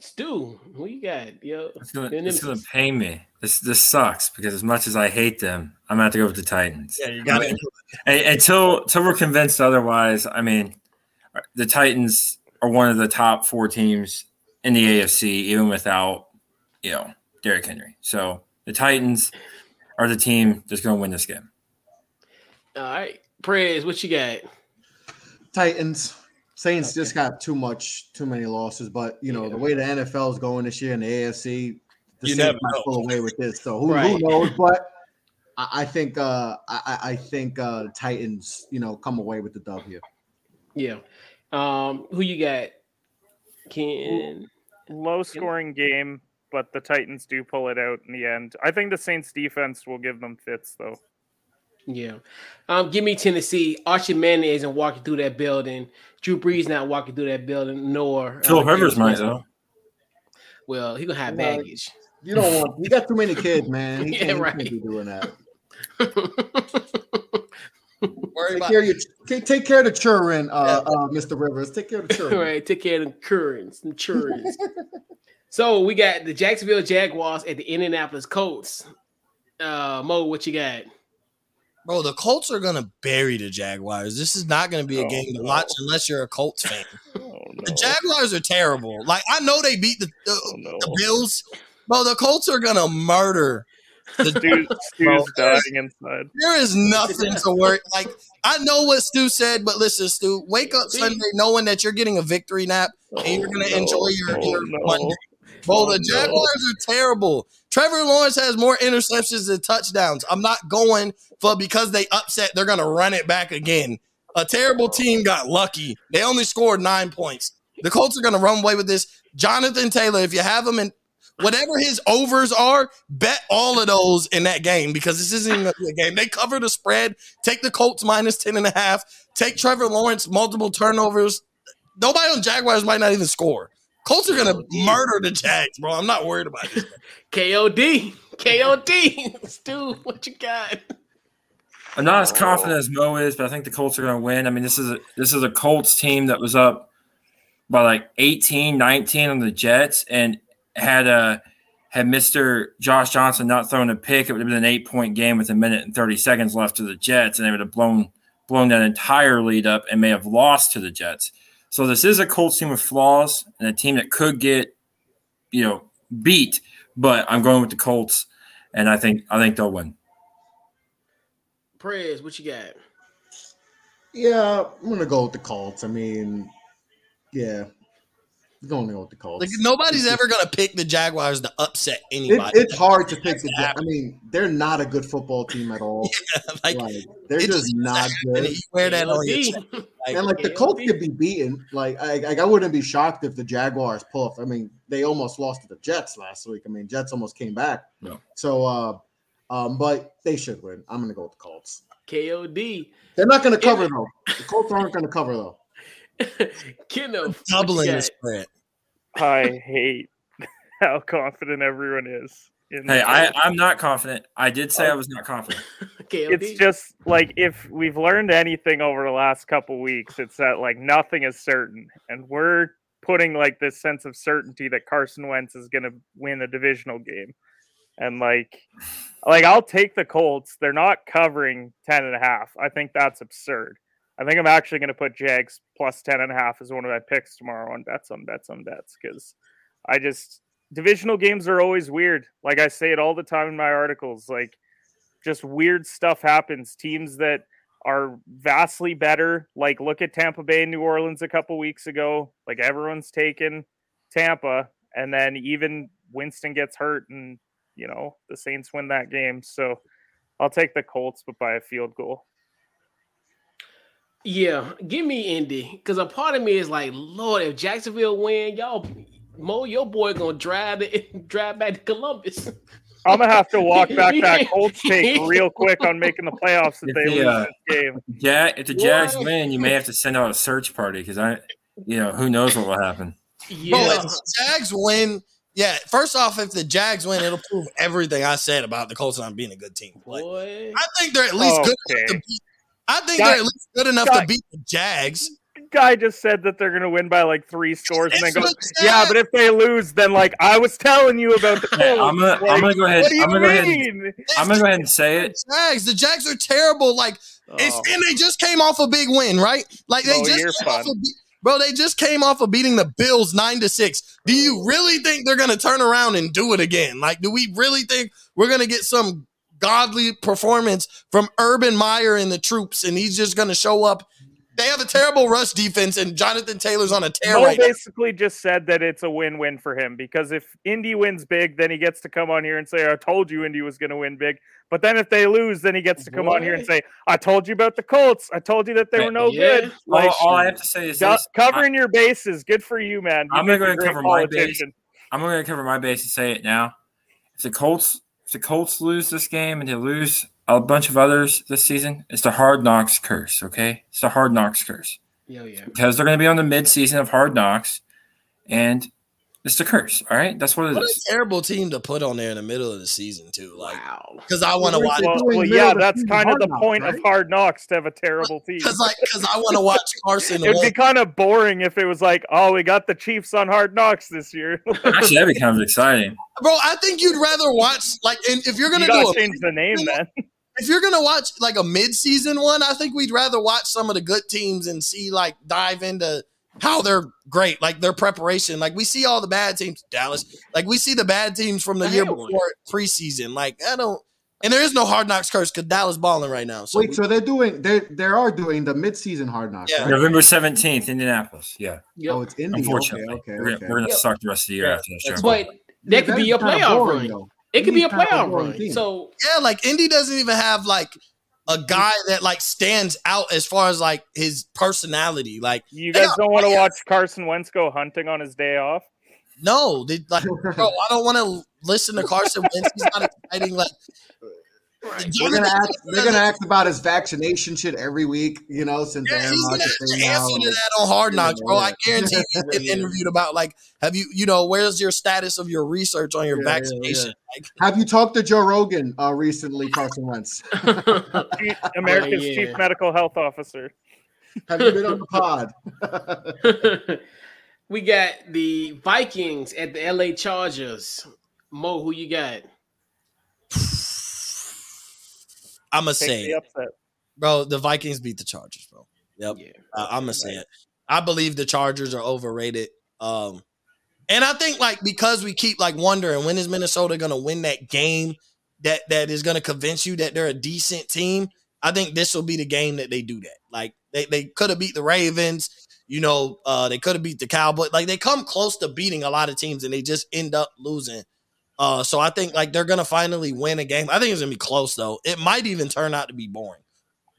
[SPEAKER 1] Stu, who you got? Yo,
[SPEAKER 6] it's gonna, it's gonna pain me. This this sucks because as much as I hate them, I'm gonna have to go with the Titans.
[SPEAKER 5] Yeah, you got it.
[SPEAKER 6] Until until we're convinced otherwise, I mean, the Titans are one of the top four teams in the AFC, even without you know Derrick Henry. So the Titans are the team that's going to win this game.
[SPEAKER 1] All right, praise. what you got?
[SPEAKER 3] Titans. Saints okay. just got too much, too many losses. But you know yeah. the way the NFL is going this year in the AFC, the you Saints might pull away with this. So who, right. who knows? But I, I think uh, I, I think uh, Titans, you know, come away with the W.
[SPEAKER 1] Yeah. Um, who you got? Ken.
[SPEAKER 2] Low scoring game, but the Titans do pull it out in the end. I think the Saints defense will give them fits though.
[SPEAKER 1] Yeah. Um, give me Tennessee. Archie Manning isn't walking through that building. Drew Brees not walking through that building, nor
[SPEAKER 6] Phil uh, Rivers might though.
[SPEAKER 1] Well, he gonna have baggage.
[SPEAKER 3] You don't want you got too many kids, man. He <laughs> yeah, can't, right. He can't be doing that. <laughs> take, care your, take, take, care of the children, uh, yeah. uh, Mr. Rivers. Take care of the <laughs> children.
[SPEAKER 1] right, take care of the currents and children. so we got the Jacksonville Jaguars at the Indianapolis Colts. Uh, Mo, what you got?
[SPEAKER 5] Bro, the Colts are gonna bury the Jaguars. This is not gonna be a oh, game to watch unless you're a Colts fan. <laughs> Oh, no. The Jaguars are terrible. Like I know they beat the the, oh, no. the Bills, bro. The Colts are gonna murder.
[SPEAKER 2] The Stu, Stu's dying inside.
[SPEAKER 5] There is nothing to worry. Like I know what Stu said, but listen, Stu, wake up Sunday knowing that you're getting a victory nap and oh, you're gonna oh, enjoy your, oh, your Monday. Bro, oh, the Jaguars are terrible. Trevor Lawrence has more interceptions than touchdowns. I'm not going for because they upset, they're going to run it back again. A terrible team got lucky. They only scored nine points. The Colts are going to run away with this. Jonathan Taylor, if you have him in whatever his overs are, bet all of those in that game because this isn't even a game. They cover the spread. Take the Colts minus 10 and a half. Take Trevor Lawrence, multiple turnovers. Nobody on Jaguars might not even score. Colts are gonna murder the Jags, bro. I'm not worried about it.
[SPEAKER 1] KOD, KOD, Stu, what you got?
[SPEAKER 6] I'm not as confident as Mo is, but I think the Colts are going to win. I mean, this is a this is a Colts team that was up by like 18, 19 on the Jets, and had a had Mr. Josh Johnson not thrown a pick, it would have been an eight point game with a minute and 30 seconds left to the Jets, and they would have blown blown that entire lead up and may have lost to the Jets. So this is a Colts team with flaws and a team that could get, you know, beat. But I'm going with the Colts, and I think I think they'll win.
[SPEAKER 1] Prez, what you got?
[SPEAKER 3] Yeah, I'm gonna go with the Colts. I mean, yeah, going to go with the Colts.
[SPEAKER 5] Like nobody's ever going to pick the Jaguars to upset anybody.
[SPEAKER 3] It, it's hard to pick the. I mean, they're not a good football team at all. <laughs> Yeah, like, like, they're just not good.
[SPEAKER 5] You wear that on your
[SPEAKER 3] like, and like the Colts could be beaten. Like I, I wouldn't be shocked if the Jaguars pull off. I mean, they almost lost to the Jets last week. I mean, Jets almost came back.
[SPEAKER 6] No.
[SPEAKER 3] So, uh, um, but they should win. I'm going to go with the Colts.
[SPEAKER 1] KOD.
[SPEAKER 3] They're not going to cover though. The Colts aren't going to cover though. <laughs>
[SPEAKER 1] Kiddo,
[SPEAKER 5] doubling the spread.
[SPEAKER 2] I hate <laughs> how confident everyone is.
[SPEAKER 6] Hey, I, I'm not confident. I did say I was not confident. <laughs>
[SPEAKER 2] okay, it's just like if we've learned anything over the last couple weeks, it's that like nothing is certain, and we're putting like this sense of certainty that Carson Wentz is going to win a divisional game. And like like I'll take the Colts. They're not covering 10 and a half. I think that's absurd. I think I'm actually going to put Jags plus 10 and a half as one of my picks tomorrow on bets on bets on bets cuz I just divisional games are always weird. Like I say it all the time in my articles like just weird stuff happens. Teams that are vastly better. Like look at Tampa Bay and New Orleans a couple weeks ago. Like everyone's taken Tampa, and then even Winston gets hurt, and you know the Saints win that game. So I'll take the Colts, but by a field goal.
[SPEAKER 1] Yeah, give me Indy because a part of me is like, Lord, if Jacksonville win, y'all, Mo, your boy gonna drive it, <laughs> drive back to Columbus.
[SPEAKER 2] I'm gonna have to walk back that <laughs> Colts take real quick on making the playoffs if, if they the, lose uh, this game.
[SPEAKER 6] Yeah, if the Jags what? win, you may have to send out a search party because I, you know, who knows what will happen.
[SPEAKER 5] Yeah, Bro, if the Jags win. Yeah, first off, if the Jags win, it'll prove everything I said about the Colts not being a good team. Like, I think they're at least okay. good. Enough to beat, I think they're at least good enough to beat the Jags
[SPEAKER 2] guy just said that they're going to win by like three scores, and then goes, "Yeah, but if they lose, then like I was telling you about the." <laughs>
[SPEAKER 6] Hey, I'm gonna, like, I'm gonna go ahead. I'm gonna go ahead. And, I'm gonna go ahead and say it.
[SPEAKER 5] Jags, the Jags are terrible. Like, oh. and they just came off a big win, right? Like they oh, just came off a, bro, they just came off of beating the Bills nine to six. Do you oh. really think they're gonna turn around and do it again? Like, do we really think we're gonna get some godly performance from Urban Meyer and the troops, and he's just gonna show up they have a terrible rush defense, and Jonathan Taylor's on a tear Mo right
[SPEAKER 2] basically
[SPEAKER 5] now.
[SPEAKER 2] just said that it's a win-win for him because if Indy wins big, then he gets to come on here and say, "I told you Indy was going to win big." But then if they lose, then he gets to come Boy. on here and say, "I told you about the Colts. I told you that they were no yeah. good."
[SPEAKER 6] Like, all, all, I have to say is this,
[SPEAKER 2] covering I, your bases. Good for you, man. You
[SPEAKER 6] I'm going to cover my base. I'm going to cover my base and say it now. If the Colts, if the Colts lose this game and they lose a bunch of others this season. It's the hard knocks curse, okay? It's the hard knocks curse.
[SPEAKER 1] Yeah, yeah.
[SPEAKER 6] Because they're going to be on the midseason of hard knocks, and it's the curse. All right, that's what it
[SPEAKER 5] what
[SPEAKER 6] is.
[SPEAKER 5] A terrible team to put on there in the middle of the season too. Like, because I want to watch.
[SPEAKER 2] Well, well yeah, that's kind of the knocks, point right? of hard knocks to have a terrible team.
[SPEAKER 5] Because like, because I want to watch Carson. <laughs>
[SPEAKER 2] It'd be kind of boring if it was like, oh, we got the Chiefs on hard knocks this year. <laughs>
[SPEAKER 6] Actually, that'd be kind of exciting,
[SPEAKER 5] bro. I think you'd rather watch like, and if you're gonna you do
[SPEAKER 2] change the name, then
[SPEAKER 5] if you're gonna watch like a mid-season one, I think we'd rather watch some of the good teams and see like dive into how they're great, like their preparation. Like we see all the bad teams, Dallas. Like we see the bad teams from the year before preseason. Like I don't, and there is no hard knocks curse because Dallas balling right now.
[SPEAKER 3] So Wait, we, so they're doing they they are doing the midseason hard knocks.
[SPEAKER 6] Yeah, right? November seventeenth, Indianapolis. Yeah.
[SPEAKER 3] Yep. Oh, it's Indy.
[SPEAKER 6] Unfortunately, okay, okay, we're, okay. we're gonna yep. suck the rest of the year yeah. after
[SPEAKER 1] this. But that could be your playoff run. Though. It could be a playoff run. Team. So
[SPEAKER 5] yeah, like Indy doesn't even have like a guy that like stands out as far as like his personality. Like
[SPEAKER 2] you guys don't want to watch Carson Wentz go hunting on his day off.
[SPEAKER 5] No, they, like <laughs> bro, I don't want to listen to Carson Wentz. He's not exciting. Like
[SPEAKER 3] Right. They're gonna ask. They're gonna ask about his vaccination shit every week. You know, since yeah,
[SPEAKER 5] Aaron Rodgers answer now, to that on Hard Knocks, bro. I guarantee he's been <laughs> interviewed about like, have you, you know, where's your status of your research on your yeah, vaccination? Yeah,
[SPEAKER 3] like, have you talked to Joe Rogan uh, recently, Carson Wentz, <laughs>
[SPEAKER 2] America's chief medical health officer?
[SPEAKER 3] Have you been on the
[SPEAKER 1] pod? <laughs> we got the Vikings at the LA Chargers. Mo, who you got?
[SPEAKER 5] I'm gonna say it. bro. The Vikings beat the Chargers, bro. Yep, yeah, uh, I'm gonna say it. I believe the Chargers are overrated. Um, and I think like because we keep like wondering when is Minnesota gonna win that game that that is gonna convince you that they're a decent team. I think this will be the game that they do that. Like they, they could have beat the Ravens, you know, uh, they could have beat the Cowboys. Like they come close to beating a lot of teams and they just end up losing. Uh, so I think like they're gonna finally win a game. I think it's gonna be close though. It might even turn out to be boring.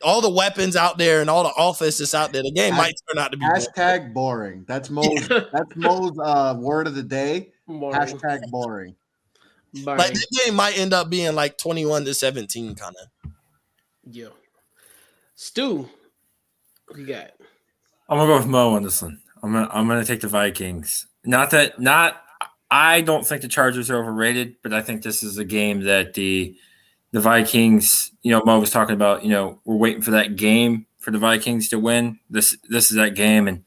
[SPEAKER 5] All the weapons out there and all the offenses out there, the game might turn out to be
[SPEAKER 3] hashtag boring. boring. That's <laughs> Mo's that's Mo's uh, word of the day. Boring. Hashtag boring.
[SPEAKER 5] boring. Like the game might end up being like twenty one to seventeen, kind of.
[SPEAKER 1] Yeah. Stu, you got?
[SPEAKER 6] I'm gonna go with Mo on this one. I'm gonna I'm gonna take the Vikings. Not that not I don't think the Chargers are overrated, but I think this is a game that the the Vikings, you know, Mo was talking about, you know, we're waiting for that game for the Vikings to win. This this is that game, and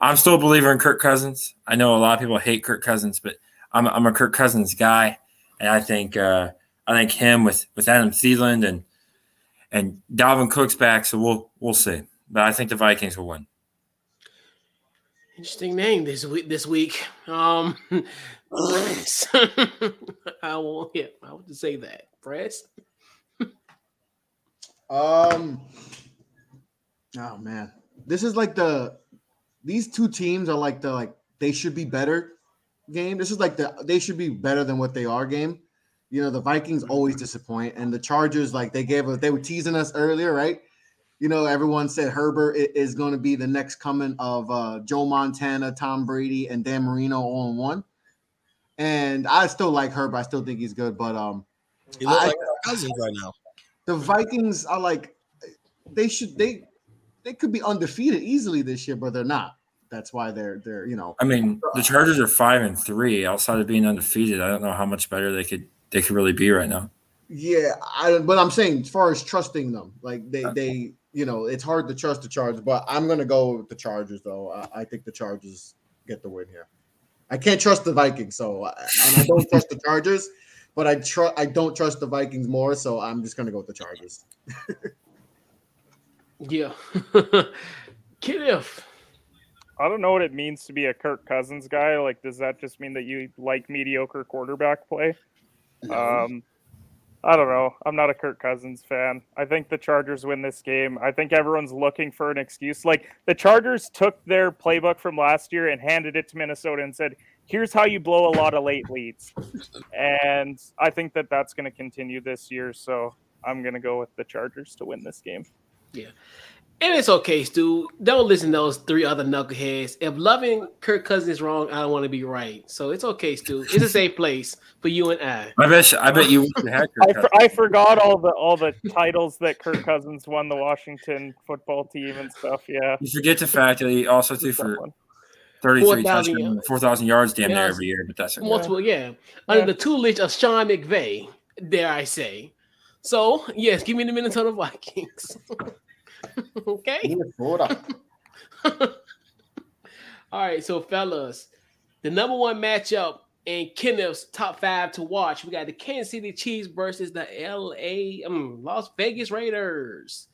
[SPEAKER 6] I'm still a believer in Kirk Cousins. I know a lot of people hate Kirk Cousins, but I'm I'm a Kirk Cousins guy, and I think uh, I think him with with Adam Thielen and and Dalvin Cook's back, so we'll we'll see. But I think the Vikings will win.
[SPEAKER 1] Interesting name this week. This week, um, <laughs> press. <laughs> I will. Yeah, I want to say that. Press.
[SPEAKER 3] um. Oh man, this is like the. These two teams are like the like they should be better game. This is like the they should be better than what they are game. You know, the Vikings always disappoint, and the Chargers like they gave us they were teasing us earlier, right? You know, everyone said Herbert is going to be the next coming of uh, Joe Montana, Tom Brady, and Dan Marino all in one. And I still like Herbert. I still think he's good, but um,
[SPEAKER 5] he looks like Cousins right now.
[SPEAKER 3] The Vikings are like they should they they could be undefeated easily this year, but they're not. That's why they're they're you know.
[SPEAKER 6] I mean, the Chargers are five and three. Outside of being undefeated, I don't know how much better they could they could really be right now.
[SPEAKER 3] Yeah, I, but I'm saying as far as trusting them, like they they you know it's hard to trust the Chargers, but I'm gonna go with the Chargers though. I, I think the Chargers get the win here. I can't trust the Vikings, so and I don't trust the Chargers, but I trust I don't trust the Vikings more, so I'm just gonna go with the Chargers. <laughs>
[SPEAKER 1] yeah, <laughs> Kenneth.
[SPEAKER 2] I don't know what it means to be a Kirk Cousins guy. Like, does that just mean that you like mediocre quarterback play? No. Um, I don't know. I'm not a Kirk Cousins fan. I think the Chargers win this game. I think everyone's looking for an excuse. Like the Chargers took their playbook from last year and handed it to Minnesota and said, "Here's how you blow a lot of late leads." And I think that that's going to continue this year. So I'm going to go with the Chargers to win this game.
[SPEAKER 1] Yeah. And it's okay, Stu. Don't listen to those three other knuckleheads. If loving Kirk Cousins is wrong, I don't want to be right. So it's okay, Stu. It's a safe place for you and I.
[SPEAKER 6] I bet. I bet you had
[SPEAKER 2] I, for, I forgot all the all the titles that Kirk Cousins won the Washington football team and stuff. Yeah.
[SPEAKER 6] You forget the fact that he also threw for 33 touchdowns, 4,000 yards damn near every year, but that's
[SPEAKER 1] okay. multiple, yeah. Under yeah. the tutelage of Sean McVay, dare I say. So, yes, give me the Minnesota Vikings. <laughs> <laughs> okay. <laughs> All right, so fellas, the number one matchup in Kenneth's top five to watch, we got the Kansas City Chiefs versus the LA um, Las Vegas Raiders.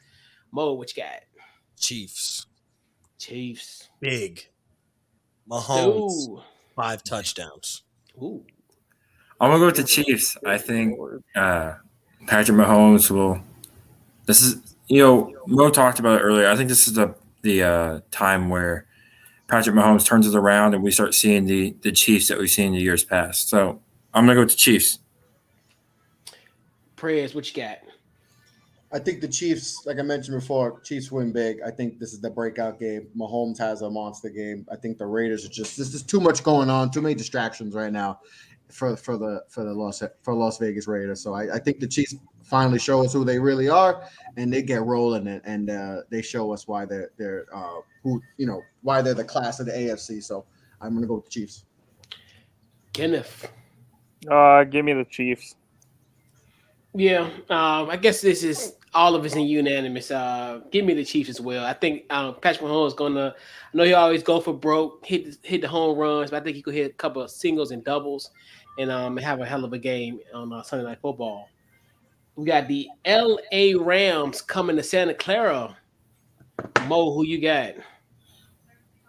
[SPEAKER 1] Mo, what you got?
[SPEAKER 5] Chiefs.
[SPEAKER 1] Chiefs.
[SPEAKER 5] Big. Mahomes. Ooh. Five touchdowns.
[SPEAKER 1] Ooh.
[SPEAKER 6] I'm gonna go with the Chiefs. I think uh, Patrick Mahomes will. This is you know, Mo talked about it earlier. I think this is the the uh, time where Patrick Mahomes turns it around and we start seeing the the Chiefs that we've seen in the years past. So I'm gonna go with the Chiefs.
[SPEAKER 1] Prayers, what you got?
[SPEAKER 3] I think the Chiefs, like I mentioned before, Chiefs win big. I think this is the breakout game. Mahomes has a monster game. I think the Raiders are just this is too much going on, too many distractions right now for for the for the Las for Las Vegas Raiders. So I, I think the Chiefs finally show us who they really are, and they get rolling and, and uh, they show us why they're they're uh, who you know why they're the class of the AFC. So I'm gonna go with the Chiefs.
[SPEAKER 1] Kenneth,
[SPEAKER 2] uh, give me the Chiefs.
[SPEAKER 1] Yeah, um, I guess this is all of us in unanimous. Uh, give me the Chiefs as well. I think um, Patrick Mahomes is gonna. I know he always go for broke, hit hit the home runs, but I think he could hit a couple of singles and doubles, and um, have a hell of a game on uh, Sunday Night Football. We got the L.A. Rams coming to Santa Clara. Mo, who you got?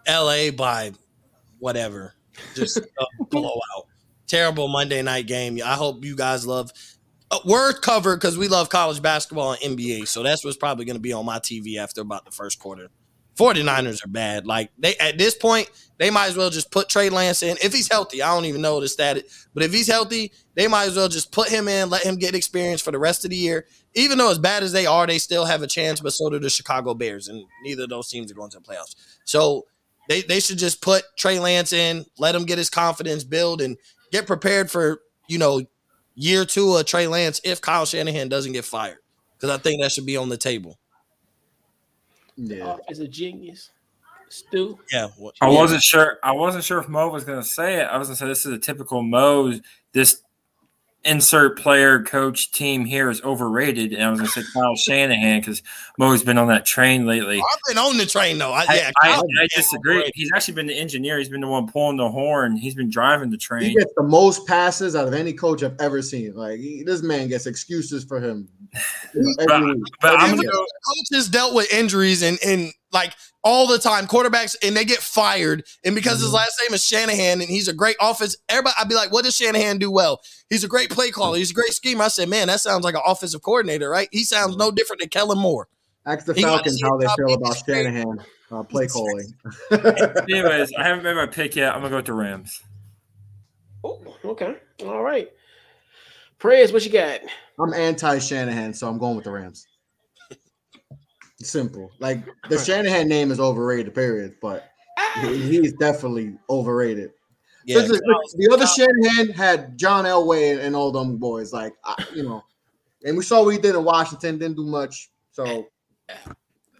[SPEAKER 5] L.A. by whatever, just a <laughs> blowout. Terrible Monday night game. I hope you guys love. Uh, we're covered because we love college basketball and NBA, so that's what's probably going to be on my TV after about the first quarter. 49ers are bad. Like they at this point, they might as well just put Trey Lance in. If he's healthy, I don't even know the status, but if he's healthy, they might as well just put him in, let him get experience for the rest of the year. Even though as bad as they are, they still have a chance, but so do the Chicago Bears, and neither of those teams are going to the playoffs. So they, they should just put Trey Lance in, let him get his confidence build and get prepared for, you know, year two of Trey Lance if Kyle Shanahan doesn't get fired. Because I think that should be on the table.
[SPEAKER 1] Yeah. is a genius. Stu.
[SPEAKER 5] Yeah, what,
[SPEAKER 6] I
[SPEAKER 5] yeah.
[SPEAKER 6] wasn't sure. I wasn't sure if Mo was going to say it. I was going to say this is a typical Mo. This insert player coach team here is overrated, and I was going to say Kyle <laughs> Shanahan because Mo's been on that train lately.
[SPEAKER 5] I've been on the train though. I,
[SPEAKER 6] I,
[SPEAKER 5] yeah,
[SPEAKER 6] I,
[SPEAKER 5] Kyle-
[SPEAKER 6] I disagree. He's actually been the engineer. He's been the one pulling the horn. He's been driving the train.
[SPEAKER 3] He gets the most passes out of any coach I've ever seen. Like he, this man gets excuses for him. Every
[SPEAKER 6] But,
[SPEAKER 3] week.
[SPEAKER 6] but I'm
[SPEAKER 3] Every
[SPEAKER 6] going to
[SPEAKER 3] week.
[SPEAKER 6] go.
[SPEAKER 5] coaches dealt with injuries and and like all the time quarterbacks and they get fired and because his
[SPEAKER 3] Mhm.
[SPEAKER 5] last name is Shanahan and he's a great offense everybody I'd be like what does Shanahan do well he's a great play caller he's a great schemer I said man that sounds like an offensive coordinator right he sounds no different than Kellen Moore
[SPEAKER 3] Ask the
[SPEAKER 5] He
[SPEAKER 3] Falcons how they feel about
[SPEAKER 5] he.
[SPEAKER 3] Shanahan uh, play calling. <laughs>
[SPEAKER 6] Anyways, I haven't made my pick yet. I'm going to go with the Rams.
[SPEAKER 1] Oh, okay. All right. praise what you got?
[SPEAKER 3] I'm anti Shanahan, so I'm going with the Rams. Simple. Like the Shanahan name is overrated, period. But he- he's definitely overrated.
[SPEAKER 5] yeah
[SPEAKER 3] the other Shanahan had John Elway and, all them boys, like I, you know, and we saw what he did in Washington. Didn't do much, so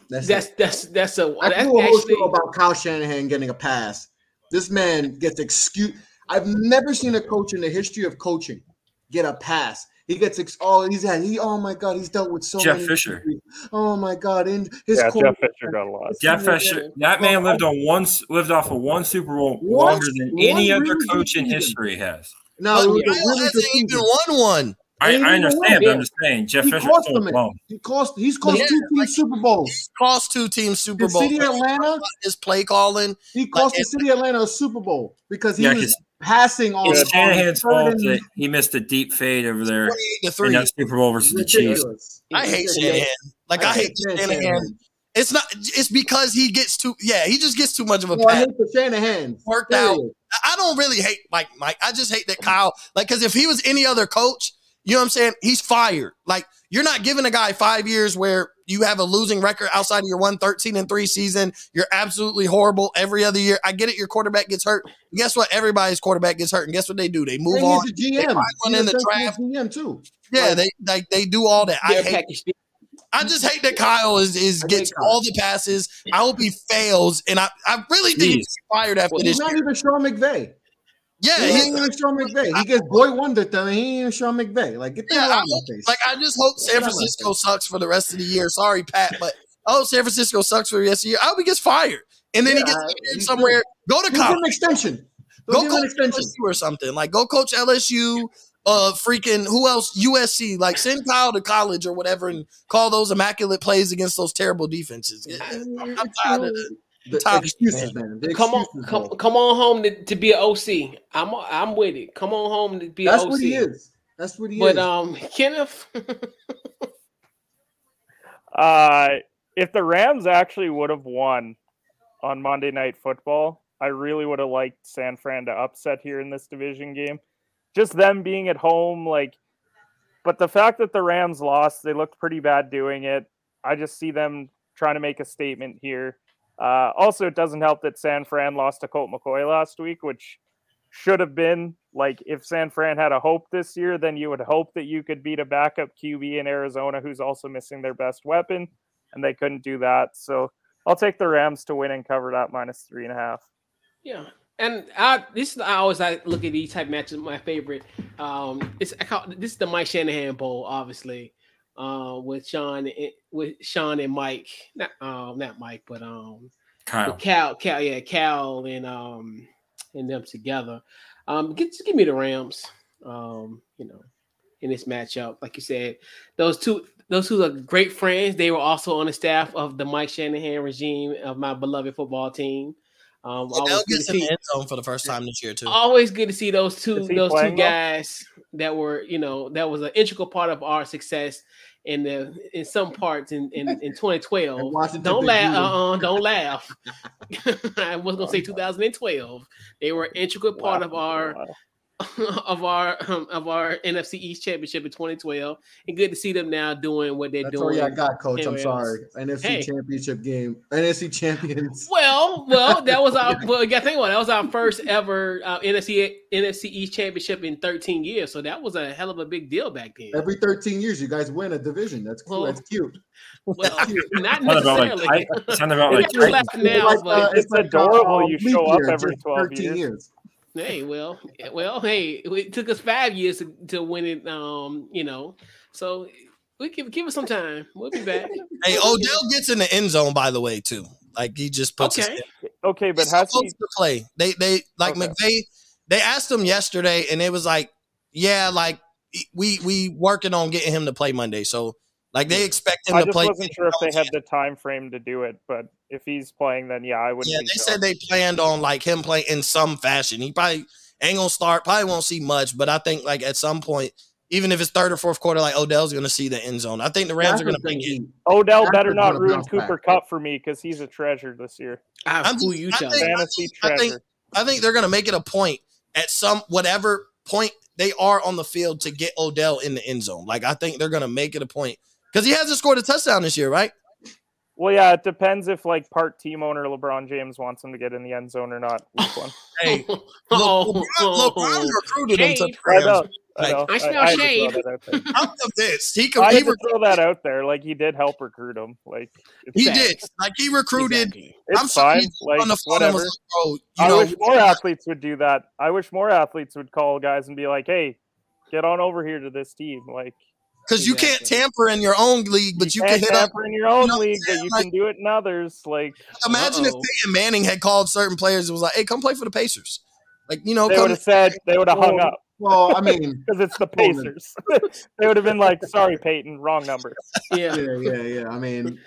[SPEAKER 3] that's,
[SPEAKER 1] That's
[SPEAKER 3] it.
[SPEAKER 1] that's that's a
[SPEAKER 3] I
[SPEAKER 1] that's
[SPEAKER 3] feel whole
[SPEAKER 1] actually
[SPEAKER 3] show about Kyle Shanahan getting a pass. This man gets excuse. I've never seen a coach in the history of coaching get a pass. He gets ex- oh he's had he oh my god he's dealt with so
[SPEAKER 6] Jeff
[SPEAKER 3] many
[SPEAKER 6] Fisher.
[SPEAKER 3] injuries. Oh my god, and his
[SPEAKER 2] Yeah, Jeff Fisher got a lot.
[SPEAKER 6] Jeff Fisher, that man oh. lived on one, lived off of one Super Bowl longer than any
[SPEAKER 3] one
[SPEAKER 6] other
[SPEAKER 3] really good
[SPEAKER 6] coach in history has.
[SPEAKER 3] No,
[SPEAKER 5] but
[SPEAKER 3] it was really
[SPEAKER 5] hasn't even won one
[SPEAKER 6] I, I understand,
[SPEAKER 3] one.
[SPEAKER 6] but I'm just saying, Jeff
[SPEAKER 3] He
[SPEAKER 6] Fisher
[SPEAKER 3] cost
[SPEAKER 6] still
[SPEAKER 3] them it. He cost he's cost
[SPEAKER 5] Yeah,
[SPEAKER 3] two teams
[SPEAKER 5] like-
[SPEAKER 3] Super Bowls.
[SPEAKER 5] He's cost two teams Super
[SPEAKER 3] The
[SPEAKER 5] Bowl
[SPEAKER 3] city of Atlanta,
[SPEAKER 5] his play calling
[SPEAKER 3] he cost the city of Atlanta a Super Bowl because he
[SPEAKER 6] Yeah,
[SPEAKER 3] was
[SPEAKER 6] 'cause
[SPEAKER 3] passing on.
[SPEAKER 6] It's
[SPEAKER 3] on
[SPEAKER 6] Shanahan's fault that he missed a deep fade over there
[SPEAKER 5] 28 to
[SPEAKER 6] in
[SPEAKER 5] 3
[SPEAKER 6] that Super Bowl versus the Chiefs.
[SPEAKER 5] I hate
[SPEAKER 3] Yeah.
[SPEAKER 5] Shanahan like I,
[SPEAKER 3] I
[SPEAKER 5] hate
[SPEAKER 3] hate
[SPEAKER 5] Shanahan
[SPEAKER 3] Shanahan.
[SPEAKER 5] it's not it's because he gets too yeah he just gets too much of a
[SPEAKER 3] No, I
[SPEAKER 5] pass
[SPEAKER 3] hate the Shanahan.
[SPEAKER 5] Worked out. I don't really hate Mike. Mike. I just hate that Kyle. Like, because if he was any other coach, you know what I'm saying? He's fired. Like, you're not giving a guy five years where you have a losing record outside of your one 13 and three season. You're absolutely horrible every other year. I get it. Your quarterback gets hurt. And guess what? Everybody's quarterback gets hurt. And guess what they do? They move
[SPEAKER 3] And
[SPEAKER 5] on.
[SPEAKER 3] he's a
[SPEAKER 5] They
[SPEAKER 3] GM.
[SPEAKER 5] find one in the draft.
[SPEAKER 3] GM too.
[SPEAKER 5] Yeah, they like they do all that. I hate.
[SPEAKER 1] packaged.
[SPEAKER 5] I just hate that Kyle is is gets
[SPEAKER 3] Kyle.
[SPEAKER 5] all the passes. I hope he fails, and I I really think he's fired after
[SPEAKER 1] Well,
[SPEAKER 5] this
[SPEAKER 3] He's not
[SPEAKER 5] year.
[SPEAKER 3] even Sean McVay.
[SPEAKER 5] Yeah,
[SPEAKER 3] He ain't even Sean McVay. He gets boy wonder thing. He ain't even Sean McVay. Like get
[SPEAKER 5] Yeah,
[SPEAKER 3] out of my face.
[SPEAKER 5] Like I just hope San
[SPEAKER 3] Get out of my
[SPEAKER 5] Francisco sucks for the rest of the year. Sorry, Pat, but oh, San Francisco sucks for the rest of the year. I hope he gets fired, and then he gets
[SPEAKER 3] he
[SPEAKER 5] somewhere. Go to
[SPEAKER 3] him an
[SPEAKER 5] college.
[SPEAKER 3] extension. Go, him an
[SPEAKER 5] coach
[SPEAKER 3] extension.
[SPEAKER 5] LSU or something. Like go coach LSU. Uh, freaking who else? USC. Like send Kyle to college or whatever, and call those immaculate plays against those terrible defenses. I'm tired of it.
[SPEAKER 3] The
[SPEAKER 5] tired of
[SPEAKER 3] excuses, man. The
[SPEAKER 1] Come on, come,
[SPEAKER 3] bro.
[SPEAKER 1] come on home to, to be an OC. I'm I'm with it. Come on home to be
[SPEAKER 3] That's
[SPEAKER 1] an OC.
[SPEAKER 3] That's what he is. That's what he
[SPEAKER 1] But
[SPEAKER 3] is.
[SPEAKER 1] But um, <laughs> Kenneth,
[SPEAKER 2] Uh, if the Rams actually would have won on Monday Night Football, I really would have liked San Fran to upset here in this division game. Just them being at home, like, but the fact that the Rams lost, they looked pretty bad doing it. I just see them trying to make a statement here. Uh, also, it doesn't help that San Fran lost to Colt McCoy last week, which should have been like if San Fran had a hope this year, then you would hope that you could beat a backup QB in Arizona who's also missing their best weapon, and they couldn't do that. So I'll take the Rams to win and cover that minus three and a half.
[SPEAKER 1] yeah. And I this is I always like look at these type matches. My favorite. Um, it's I call, this is the Mike Shanahan Bowl, obviously. Uh, with Sean and- with Sean and Mike, not um not Mike, but um
[SPEAKER 6] Kyle.
[SPEAKER 1] Cal, Cal, yeah, Cal and um and them together. Um, get, just give me the Rams. Um, you know, in this matchup, like you said, those two, those two are great friends. They were also on the staff of the Mike Shanahan regime of my beloved football team. Um, always good, to see,
[SPEAKER 5] end zone for the first time this year too.
[SPEAKER 1] always good to see those two, those two
[SPEAKER 2] playing well?
[SPEAKER 1] guys that were, you know, that was an integral part of our success in the in some parts in in, in <laughs> 2012. Don't
[SPEAKER 3] Big
[SPEAKER 1] laugh.
[SPEAKER 3] Blue.
[SPEAKER 1] Uh-uh, don't laugh. <laughs> <laughs> I was gonna say 2012. They were an integral part of our
[SPEAKER 2] Wow. <laughs>
[SPEAKER 1] of our um, of our NFC East championship in 2012, and good to see them now doing what they're
[SPEAKER 3] That's
[SPEAKER 1] doing.
[SPEAKER 3] all I got, coach. I'm
[SPEAKER 1] anywhere
[SPEAKER 3] sorry. NFC
[SPEAKER 1] Hey.
[SPEAKER 3] championship game. NFC champions.
[SPEAKER 1] Well, well, that was our. <laughs> Well, you got to think about it. That was our first ever uh, NFC NFC East championship in 13 years. So that was a hell of a big deal back then.
[SPEAKER 3] Every 13 years, you guys win a division. That's cool.
[SPEAKER 1] Well,
[SPEAKER 3] That's cute.
[SPEAKER 1] Well, <laughs> not
[SPEAKER 6] Something about like
[SPEAKER 1] necessarily.
[SPEAKER 6] Ti- about like
[SPEAKER 1] Maybe I'm
[SPEAKER 6] Titans.
[SPEAKER 1] laughing now,
[SPEAKER 3] Like, uh,
[SPEAKER 2] It's adorable you show up
[SPEAKER 3] year,
[SPEAKER 2] every
[SPEAKER 3] just
[SPEAKER 2] 12 years.
[SPEAKER 1] Hey, well, well, hey, it took us five years to, to win it. Um, you know, so we give give us some time. We'll be back. <laughs>
[SPEAKER 5] Hey, Odell gets in the end zone, by the way, too. Like he just puts
[SPEAKER 1] Okay.
[SPEAKER 2] Okay, but
[SPEAKER 5] He's
[SPEAKER 2] has he
[SPEAKER 5] to play. They they like
[SPEAKER 2] Okay.
[SPEAKER 5] McVay. They asked him yesterday, and it was like, yeah, like we we working on getting him to play Monday. So like they expect him
[SPEAKER 2] I
[SPEAKER 5] to
[SPEAKER 2] just
[SPEAKER 5] play.
[SPEAKER 2] wasn't sure if they had the time frame to do it, but if he's playing, then yeah, I wouldn't.
[SPEAKER 5] Yeah, they
[SPEAKER 2] shocked.
[SPEAKER 5] said they planned on like him playing in some fashion. He probably ain't gonna start. Probably won't see much, but I think like at some point, even if it's third or fourth quarter, like Odell's gonna see the end zone. I think the Rams
[SPEAKER 3] That's
[SPEAKER 5] are gonna
[SPEAKER 3] the thing,
[SPEAKER 5] make it.
[SPEAKER 2] Odell
[SPEAKER 3] Stafford's
[SPEAKER 2] better not ruin Cooper
[SPEAKER 3] back.
[SPEAKER 2] Kupp for me because he's a treasure this year.
[SPEAKER 1] I
[SPEAKER 5] I'm
[SPEAKER 1] who
[SPEAKER 5] just-
[SPEAKER 1] you
[SPEAKER 5] I
[SPEAKER 1] tell
[SPEAKER 5] think-
[SPEAKER 2] Fantasy
[SPEAKER 5] I think-
[SPEAKER 2] treasure.
[SPEAKER 5] I think they're gonna make it a point at some whatever point they are on the field to get Odell in the end zone. Like I think they're gonna make it a point because he hasn't scored a touchdown this year, right?
[SPEAKER 2] Well, yeah, it depends if like part team owner LeBron James wants him to get in the end zone or not. Week one. <laughs>
[SPEAKER 5] Hey,
[SPEAKER 1] oh,
[SPEAKER 5] LeBron, LeBron recruited him to
[SPEAKER 1] Shade.
[SPEAKER 5] the
[SPEAKER 2] I
[SPEAKER 5] Rams.
[SPEAKER 2] know. I
[SPEAKER 5] Like,
[SPEAKER 2] know.
[SPEAKER 1] I smell
[SPEAKER 2] had to
[SPEAKER 1] shade.
[SPEAKER 2] out there.
[SPEAKER 5] I'm convinced he could.
[SPEAKER 2] I
[SPEAKER 5] He,
[SPEAKER 2] had
[SPEAKER 5] rec-
[SPEAKER 2] throw that out there. Like he did help recruit him. Like
[SPEAKER 5] he
[SPEAKER 1] Facts.
[SPEAKER 5] did. Like he recruited.
[SPEAKER 1] Exactly.
[SPEAKER 2] it's
[SPEAKER 5] I'm sorry.
[SPEAKER 2] fine.
[SPEAKER 5] he
[SPEAKER 2] Like
[SPEAKER 5] on the phone and
[SPEAKER 2] whatever.
[SPEAKER 5] was like, "Bro, you
[SPEAKER 2] I
[SPEAKER 5] know,
[SPEAKER 2] wish more athletes would do that. I wish more athletes would call guys and be like, "Hey, get on over here to this team." Like
[SPEAKER 5] because you can't tamper in your own league, but you, can
[SPEAKER 2] can't
[SPEAKER 5] hit up.
[SPEAKER 2] tamper in your own
[SPEAKER 5] know
[SPEAKER 2] league, but you
[SPEAKER 5] Like-
[SPEAKER 2] can do it in others. Like
[SPEAKER 5] Imagine if
[SPEAKER 1] Uh-oh.
[SPEAKER 5] Peyton Manning had called certain players and was like, "Hey, come play for the Pacers." Like you know,
[SPEAKER 2] they would have said, they would have hung up
[SPEAKER 3] Well, I mean, <laughs>
[SPEAKER 2] because it's the Pacers. <laughs> they would have been like, "Sorry, Peyton, wrong number."
[SPEAKER 1] Yeah.
[SPEAKER 3] yeah, yeah, yeah. I mean,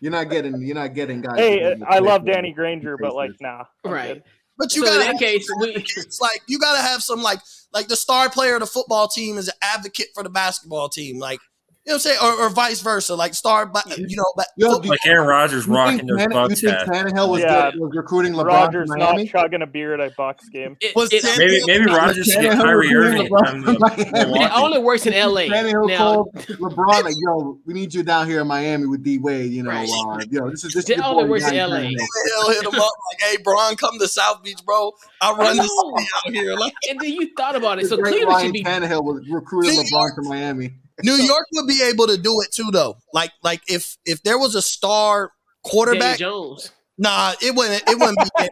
[SPEAKER 3] you're not getting, you're not getting guys.
[SPEAKER 2] Hey, I love Danny Granger, but like,
[SPEAKER 3] Pacers.
[SPEAKER 2] nah, I'm
[SPEAKER 1] Right.
[SPEAKER 2] good.
[SPEAKER 5] But you
[SPEAKER 1] so in
[SPEAKER 5] gotta.
[SPEAKER 1] that case, we,
[SPEAKER 5] It's like you gotta have some like like the star player of the football team is an advocate for the basketball team, like know what I'm saying, or, or vice versa, like star, ba- you know, ba-
[SPEAKER 3] Yo, do
[SPEAKER 6] Like Aaron Rodgers
[SPEAKER 3] you
[SPEAKER 6] rocking
[SPEAKER 3] think,
[SPEAKER 6] those
[SPEAKER 3] Tanne- you think. Tannehill was,
[SPEAKER 2] Yeah.
[SPEAKER 3] good, was recruiting LeBron
[SPEAKER 2] Rodgers
[SPEAKER 3] from
[SPEAKER 2] not chugging a beer at a Bucks game.
[SPEAKER 1] it,
[SPEAKER 5] Was
[SPEAKER 1] it,
[SPEAKER 5] Tannehill-
[SPEAKER 6] Maybe maybe Rodgers should get
[SPEAKER 3] Tannehill
[SPEAKER 6] Kyrie Irving.
[SPEAKER 3] LeBron
[SPEAKER 6] from
[SPEAKER 3] from
[SPEAKER 6] the-
[SPEAKER 1] it only works in LA.
[SPEAKER 3] Tannehill
[SPEAKER 1] Now,
[SPEAKER 3] called LeBron like, "Yo, we need you down here in Miami with D Wade. You know,
[SPEAKER 1] Right.
[SPEAKER 3] uh, yo, this is this.
[SPEAKER 1] It only works in LA.
[SPEAKER 3] Tannehill."
[SPEAKER 5] Hit him up like, "Hey, Braun, come to South Beach, bro. I run the city out here." Like
[SPEAKER 1] and then you thought about it. So Cleveland should be
[SPEAKER 3] Tannehill was recruiting LeBron to Miami.
[SPEAKER 5] New York would be able to do it too, though. Like like if if there was a star
[SPEAKER 1] Danny
[SPEAKER 5] quarterback,
[SPEAKER 1] Jones.
[SPEAKER 5] nah, it wouldn't it wouldn't be.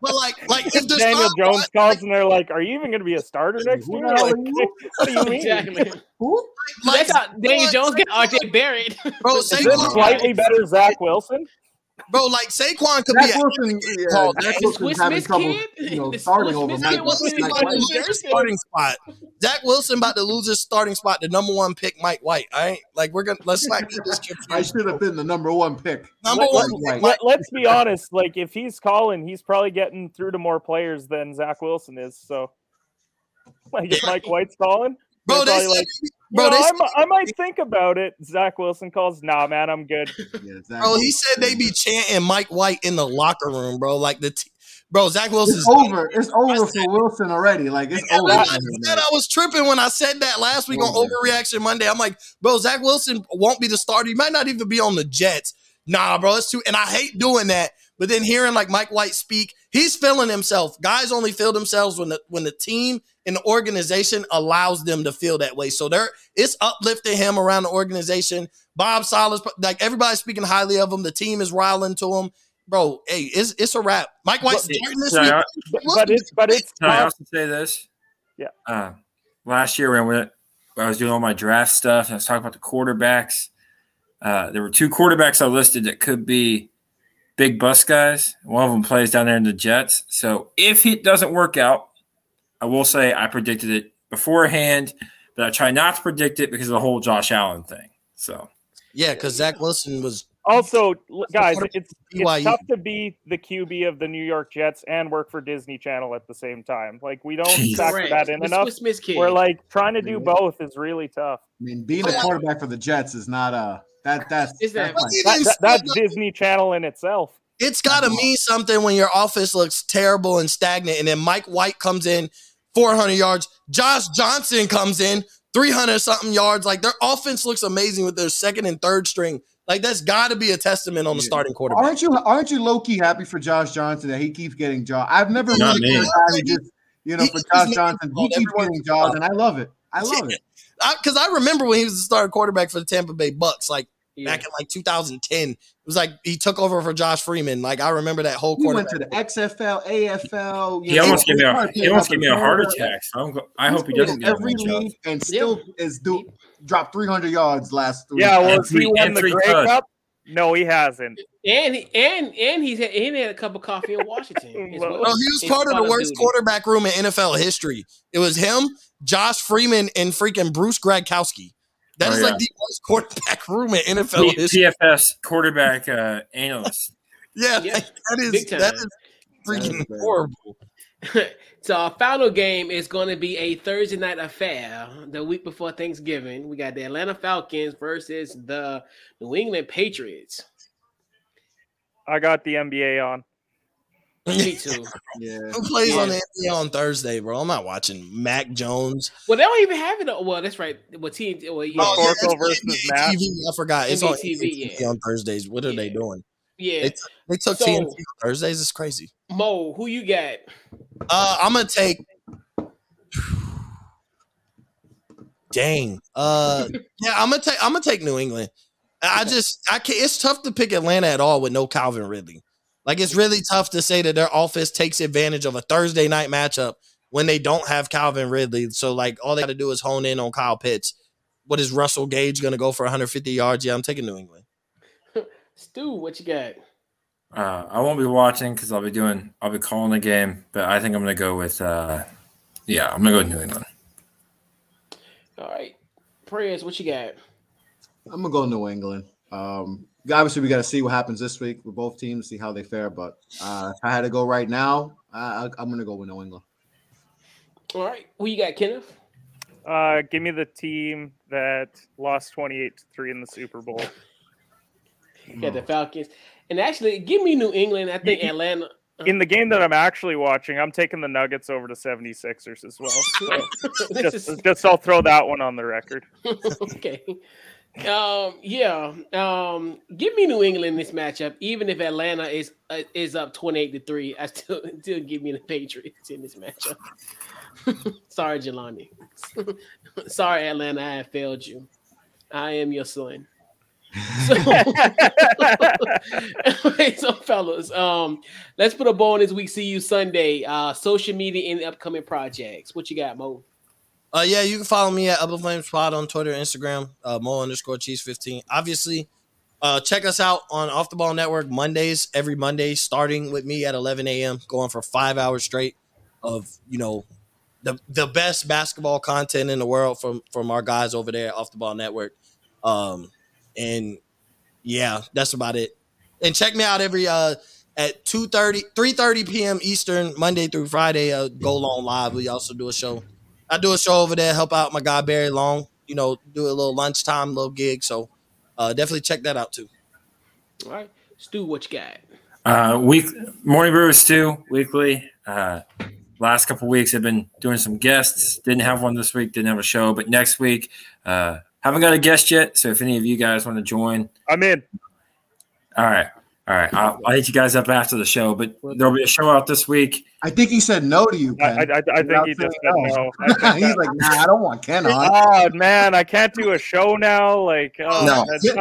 [SPEAKER 5] but like like if the
[SPEAKER 2] Daniel
[SPEAKER 5] star
[SPEAKER 2] Jones calls and they're like, "Are you even going to be a starter next year?"
[SPEAKER 3] the
[SPEAKER 2] Like, what do you mean?
[SPEAKER 1] Exactly.
[SPEAKER 3] Who?
[SPEAKER 5] like,
[SPEAKER 1] That's how Daniel Jones get RJ Barrett.
[SPEAKER 5] bro,
[SPEAKER 2] Is this
[SPEAKER 5] Saquon,
[SPEAKER 2] slightly better Zach Wilson?
[SPEAKER 5] Bro, like Saquon could be
[SPEAKER 3] Zach
[SPEAKER 5] a
[SPEAKER 3] Wilson, yeah,
[SPEAKER 5] called
[SPEAKER 3] Zach
[SPEAKER 1] The
[SPEAKER 3] Wilson's having trouble,
[SPEAKER 1] kid?
[SPEAKER 3] you know, <laughs> starting
[SPEAKER 1] Swiss
[SPEAKER 3] over
[SPEAKER 1] Miss
[SPEAKER 3] Mike.
[SPEAKER 1] kid
[SPEAKER 5] Zach Wilson
[SPEAKER 1] even
[SPEAKER 5] about to
[SPEAKER 1] playing
[SPEAKER 5] lose his
[SPEAKER 1] Jersey.
[SPEAKER 5] starting spot. Zach Wilson about to lose his starting spot. The number one pick, Mike White. All right, like we're gonna let's not get this <laughs>
[SPEAKER 3] I should have been the number one pick.
[SPEAKER 5] Number
[SPEAKER 2] Let-
[SPEAKER 5] one,
[SPEAKER 3] let-
[SPEAKER 5] pick,
[SPEAKER 2] Let,
[SPEAKER 5] Mike.
[SPEAKER 2] let's be honest. Like, if he's calling, he's probably getting through to more players than Zach Wilson is. So, <laughs> like, if Mike White's calling,
[SPEAKER 5] bro.
[SPEAKER 2] they're
[SPEAKER 5] They
[SPEAKER 2] probably
[SPEAKER 5] said,
[SPEAKER 2] like,
[SPEAKER 5] bro,
[SPEAKER 2] know,
[SPEAKER 5] they
[SPEAKER 2] I, I might think about it. Zach Wilson calls, nah, man, I'm good. <laughs>
[SPEAKER 3] Yeah, Zach
[SPEAKER 5] bro. He said they be chanting Mike White in the locker room, bro. Like the, t- bro, Zach Wilson's
[SPEAKER 3] It's over. It's over for Wilson already. Like it's over.
[SPEAKER 5] Everybody
[SPEAKER 3] for him,
[SPEAKER 5] said
[SPEAKER 3] man.
[SPEAKER 5] I was tripping when I said that last week on
[SPEAKER 3] Over.
[SPEAKER 5] Overreaction Monday. I'm like, bro, Zach Wilson won't be the starter. He might not even be on the Jets. Nah, bro, it's too. And I hate doing that. But then hearing like Mike White speak, he's feeling himself. Guys only feel themselves when the when the team and the organization allows them to feel that way. So they're it's uplifting him around the organization. Bob Silas, like everybody's speaking highly of him. The team is riling to him. Bro, hey, it's it's a wrap. Mike White's
[SPEAKER 6] But-
[SPEAKER 5] starting this
[SPEAKER 6] Can I-
[SPEAKER 5] week.
[SPEAKER 2] But, but it's but it's
[SPEAKER 6] Can I also say this?
[SPEAKER 2] Yeah.
[SPEAKER 6] Uh, last year when, we, when I was doing all my draft stuff and I was talking about the quarterbacks, uh, there were two quarterbacks I listed that could be big bus guys. One of them plays down there in the Jets. So if it doesn't work out, I will say I predicted it beforehand, but I try not to predict it because of the whole Josh Allen thing. So
[SPEAKER 5] Yeah, because Zach Wilson was
[SPEAKER 2] Also, guys, it's it's tough to be the QB of the New York Jets and work for Disney Channel at the same time. Like we don't
[SPEAKER 6] Jeez.
[SPEAKER 2] factor
[SPEAKER 1] Correct.
[SPEAKER 2] that in
[SPEAKER 1] The
[SPEAKER 2] enough.
[SPEAKER 1] Swiss Miss.
[SPEAKER 2] We're like trying to do both is really tough.
[SPEAKER 3] I mean, being a quarterback for the Jets is not a that that's
[SPEAKER 1] Is that-
[SPEAKER 3] that's like-
[SPEAKER 2] That, that- that's Disney Channel in itself.
[SPEAKER 5] It's got to mean something when your office looks terrible and stagnant, and then Mike White comes in 400 yards. Josh Johnson comes in, 300 something yards. Like their offense looks amazing with their second and third string. Like that's got to be a testament on the starting quarterback.
[SPEAKER 3] Aren't you? Aren't you low key happy for Josh Johnson that he keeps getting jobs? I've never really been a guy who just you know for Josh Johnson he keeps getting jobs, and I love it. I <laughs> love it
[SPEAKER 5] because I, I, remember when he was the starting quarterback for the Tampa Bay Bucks, like yeah. back in like 2010. It was like he took over for Josh Freeman. Like I remember that whole.
[SPEAKER 3] He went to the XFL, AFL.
[SPEAKER 6] He know, almost gave me a he almost gave me a heart attack. So i hope he doesn't get every league
[SPEAKER 3] and still yeah. is do dropped 300 yards last.
[SPEAKER 2] Three yeah, well, he won the Grey Cup. No, he hasn't.
[SPEAKER 1] And and and he's had, he had a cup of coffee in Washington. <laughs>
[SPEAKER 5] well, well, he was part of the worst quarterback room in NFL history. It was him, Josh Freeman, and freaking Bruce Gradkowski. That oh, is yeah. like the worst quarterback <laughs> room in NFL P- history.
[SPEAKER 6] PFF quarterback uh, analyst. <laughs>
[SPEAKER 5] yeah, yeah. Like, that is that is freaking horrible. <laughs>
[SPEAKER 1] so our final game is going to be a Thursday night affair the week before Thanksgiving. We got the Atlanta Falcons versus the New England Patriots.
[SPEAKER 2] I got the NBA on. <laughs>
[SPEAKER 1] Me too.
[SPEAKER 3] yeah.
[SPEAKER 5] Who plays yeah. on the NBA on Thursday, bro? I'm not watching Mac Jones.
[SPEAKER 1] Well, they don't even have it. Well, that's right. Well, TNT. Well, yeah. Oh,
[SPEAKER 2] yeah, versus Mac.
[SPEAKER 5] TV, I forgot. It's on TV yeah. on Thursdays. What are yeah. they doing?
[SPEAKER 1] Yeah,
[SPEAKER 5] they, t- they took so, TNT Thursdays. It's crazy.
[SPEAKER 1] Mo, who you got?
[SPEAKER 5] Uh, I'm gonna take. Dang. Uh, <laughs> yeah, I'm gonna take. I'm gonna take New England. I just, I can't. It's tough to pick Atlanta at all with no Calvin Ridley. Like it's really tough to say that their offense takes advantage of a Thursday night matchup when they don't have Calvin Ridley. So like all they got to do is hone in on Kyle Pitts. What is Russell Gage going to go for 150 yards? Yeah, I'm taking New England. <laughs>
[SPEAKER 1] Stu, what you got?
[SPEAKER 6] Uh, I won't be watching because I'll be doing, I'll be calling the game, but I think I'm going to go with, uh, yeah, I'm going to go with New England.
[SPEAKER 1] All right. Prayers, what you got?
[SPEAKER 3] I'm going to go New England. Um, obviously, we got to see what happens this week with both teams, see how they fare. But uh, if I had to go right now, I, I'm going to go with New England.
[SPEAKER 1] All right. Who you got, Kenneth?
[SPEAKER 2] Uh, give me the team that lost 28 to 3 in the Super Bowl.
[SPEAKER 1] Yeah, the Falcons. And actually, give me New England. I think Atlanta.
[SPEAKER 2] Uh, in the game that I'm actually watching, I'm taking the Nuggets over to 76ers as well. So <laughs> just, is... just I'll throw that one on the record. <laughs>
[SPEAKER 1] okay. Um, yeah. Um, give me New England this matchup, even if Atlanta is uh, is up 28 to 3. I still <laughs> still give me the Patriots in this matchup. <laughs> Sorry, Jelani. <laughs> Sorry, Atlanta, I have failed you. I am your son. So, so fellas, um, let's put a bow on this week. See you Sunday. Uh, social media and upcoming projects. What you got, Mo?
[SPEAKER 5] Uh, yeah, you can follow me at Upper Flame Spot on Twitter, Instagram, uh, Mo underscore Cheese fifteen. Obviously, uh, check us out on Off the Ball Network Mondays every Monday, starting with me at 11 a.m. Going for five hours straight of you know the the best basketball content in the world from from our guys over there Off the Ball Network. Um, and yeah, that's about it. And check me out every uh at 2 30 p.m. Eastern, Monday through Friday, uh, go long live. We also do a show. I do a show over there, help out my guy Barry Long, you know, do a little lunchtime, little gig. So uh, definitely check that out too.
[SPEAKER 1] All right. Stu, what you got?
[SPEAKER 6] Uh, week morning brew Stu weekly. Uh, last couple weeks I've been doing some guests. Didn't have one this week, didn't have a show, but next week, uh, haven't got a guest yet, so if any of you guys want to join,
[SPEAKER 2] I'm in.
[SPEAKER 6] All right. All right, I'll, I'll, hit you guys up after the show, but there'll be a show out this week.
[SPEAKER 3] I think he said no to you.
[SPEAKER 2] Ken. I, I, I think he just said no. <laughs>
[SPEAKER 3] He's like, nah, I don't want Ken on.
[SPEAKER 2] Oh man, I can't do a show now. Like, oh, no, get,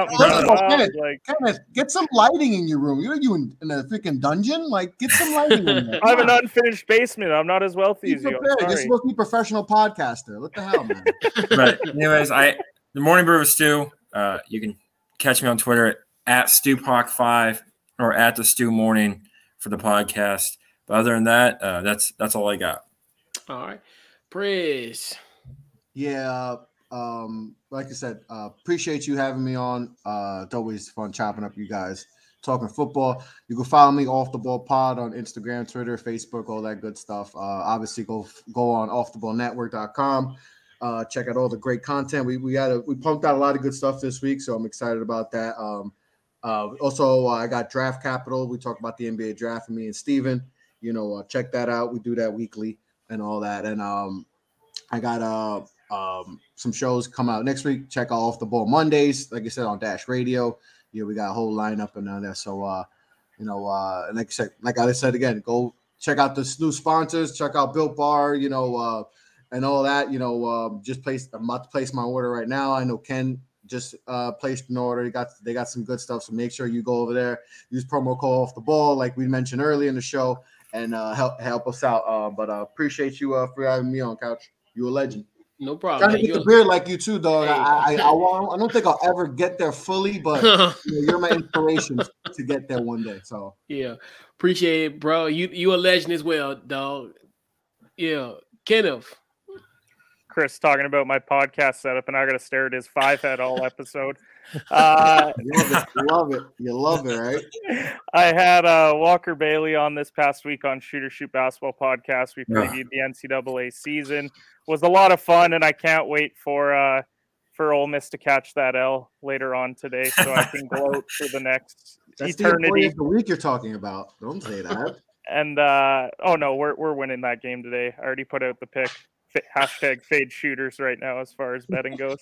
[SPEAKER 3] Kenneth, like, Kenneth, get some lighting in your room. You're you in, in a freaking dungeon. Like, get some lighting in there. <laughs>
[SPEAKER 2] I have an unfinished basement. I'm not as wealthy as you.
[SPEAKER 3] You're supposed to be a professional podcaster. What the hell, man? <laughs>
[SPEAKER 6] but anyways, I the morning brew with Stu. Uh, you can catch me on Twitter at, at StuPock5 or at the Stew Morning for the podcast. But other than that, uh, that's that's all I got.
[SPEAKER 1] All right, Praise.
[SPEAKER 3] Yeah, um, like I said, uh, appreciate you having me on. Uh, it's always fun chopping up you guys talking football. You can follow me off the ball pod on Instagram, Twitter, Facebook, all that good stuff. Uh, obviously, go go on off the offtheballnetwork.com. Uh, check out all the great content. We we had a, we pumped out a lot of good stuff this week, so I'm excited about that. Um, uh, also, uh, I got Draft Capital. We talk about the NBA draft for me and Steven. You know, uh, check that out. We do that weekly. and all that. And um, I got uh um some shows come out next week. Check off the ball Mondays, like I said on Dash Radio. Yeah, we got a whole lineup and all that. So uh, you know, uh, like I said, like I said again, go check out the new sponsors. Check out Built Bar. You know, uh, and all that. You know, uh, just place. I'm about to place my order right now. I know Ken just uh, placed an order. They got they got some good stuff. So make sure you go over there. Use promo code off the ball, like we mentioned earlier in the show, and uh, help help us out. Uh, but uh, appreciate you uh, for having me on, Couch. You a legend.
[SPEAKER 1] No problem.
[SPEAKER 3] Trying to get the beard like you too, dog. Hey. I, I, I, I, don't think I'll ever get there fully, but <laughs> you are my inspiration to get there one day. So
[SPEAKER 1] yeah, appreciate it, bro. You you a legend as well, dog. Yeah, Kenneth.
[SPEAKER 2] Chris talking about my podcast setup, and I got to stare at his five head all <laughs> episode. Uh, <laughs>
[SPEAKER 3] you love it. You love it. You love it, right?
[SPEAKER 2] I had uh, Walker Bailey on this past week on Shooter Shoot Basketball podcast. We previewed yeah. the NCAA season. It was a lot of fun, and I can't wait for uh, for Ole Miss to catch that L later on today, so I can gloat for the next <laughs>
[SPEAKER 3] That's eternity. The, the week you're talking about. Don't say that.
[SPEAKER 2] and uh, oh no, we're we're winning that game today. I already put out the pick hashtag fade shooters right now as far as betting goes.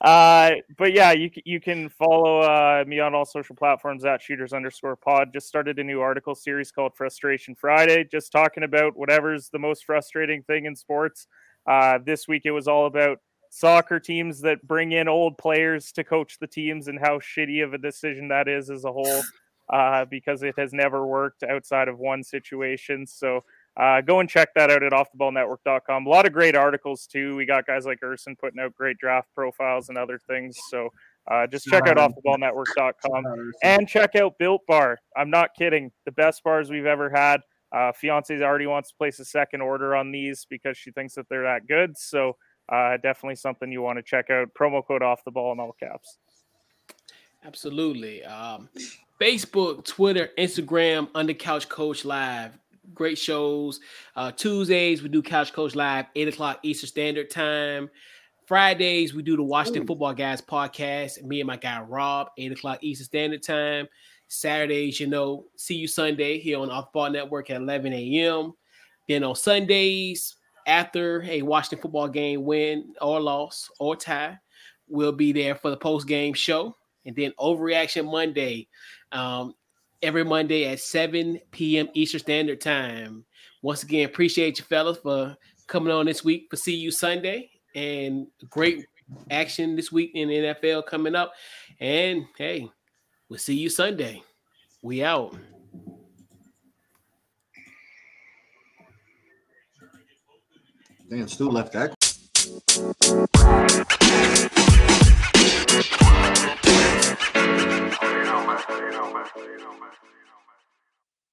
[SPEAKER 2] Uh, but yeah, you you can follow uh, me on all social platforms at shooters underscore pod. Just started a new article series called Frustration Friday, just talking about whatever's the most frustrating thing in sports. Uh, this week it was all about soccer teams that bring in old players to coach the teams and how shitty of a decision that is as a whole. Uh, because it has never worked outside of one situation. So uh, go and check that out at offtheballnetwork.com. A lot of great articles too. We got guys like Urson putting out great draft profiles and other things. So uh, just check out offtheballnetwork.com and check out Built Bar. I'm not kidding. The best bars we've ever had. Uh, fiance already wants to place a second order on these because she thinks that they're that good. So uh, definitely something you want to check out. Promo code off the ball in all caps.
[SPEAKER 1] Absolutely. Um, Facebook, Twitter, Instagram, Under Couch Coach Live great shows. Uh, Tuesdays we do Couch Coach Live, eight o'clock Eastern Standard Time. Fridays we do the Washington Ooh. Football Guys podcast. Me and my guy Rob, eight o'clock Eastern Standard Time. Saturdays, you know, see you Sunday here on Off Ball Network at 11 a.m. Then on Sundays, after a Washington football game win or loss or tie, we'll be there for the post game show. And then Overreaction Monday. Um, every Monday at 7 p.m. Eastern Standard Time. Once again, appreciate you fellas for coming on this week for See You Sunday and great action this week in NFL coming up. And hey, we'll see you Sunday. We out.
[SPEAKER 3] Damn, Stu left that. Barcelona.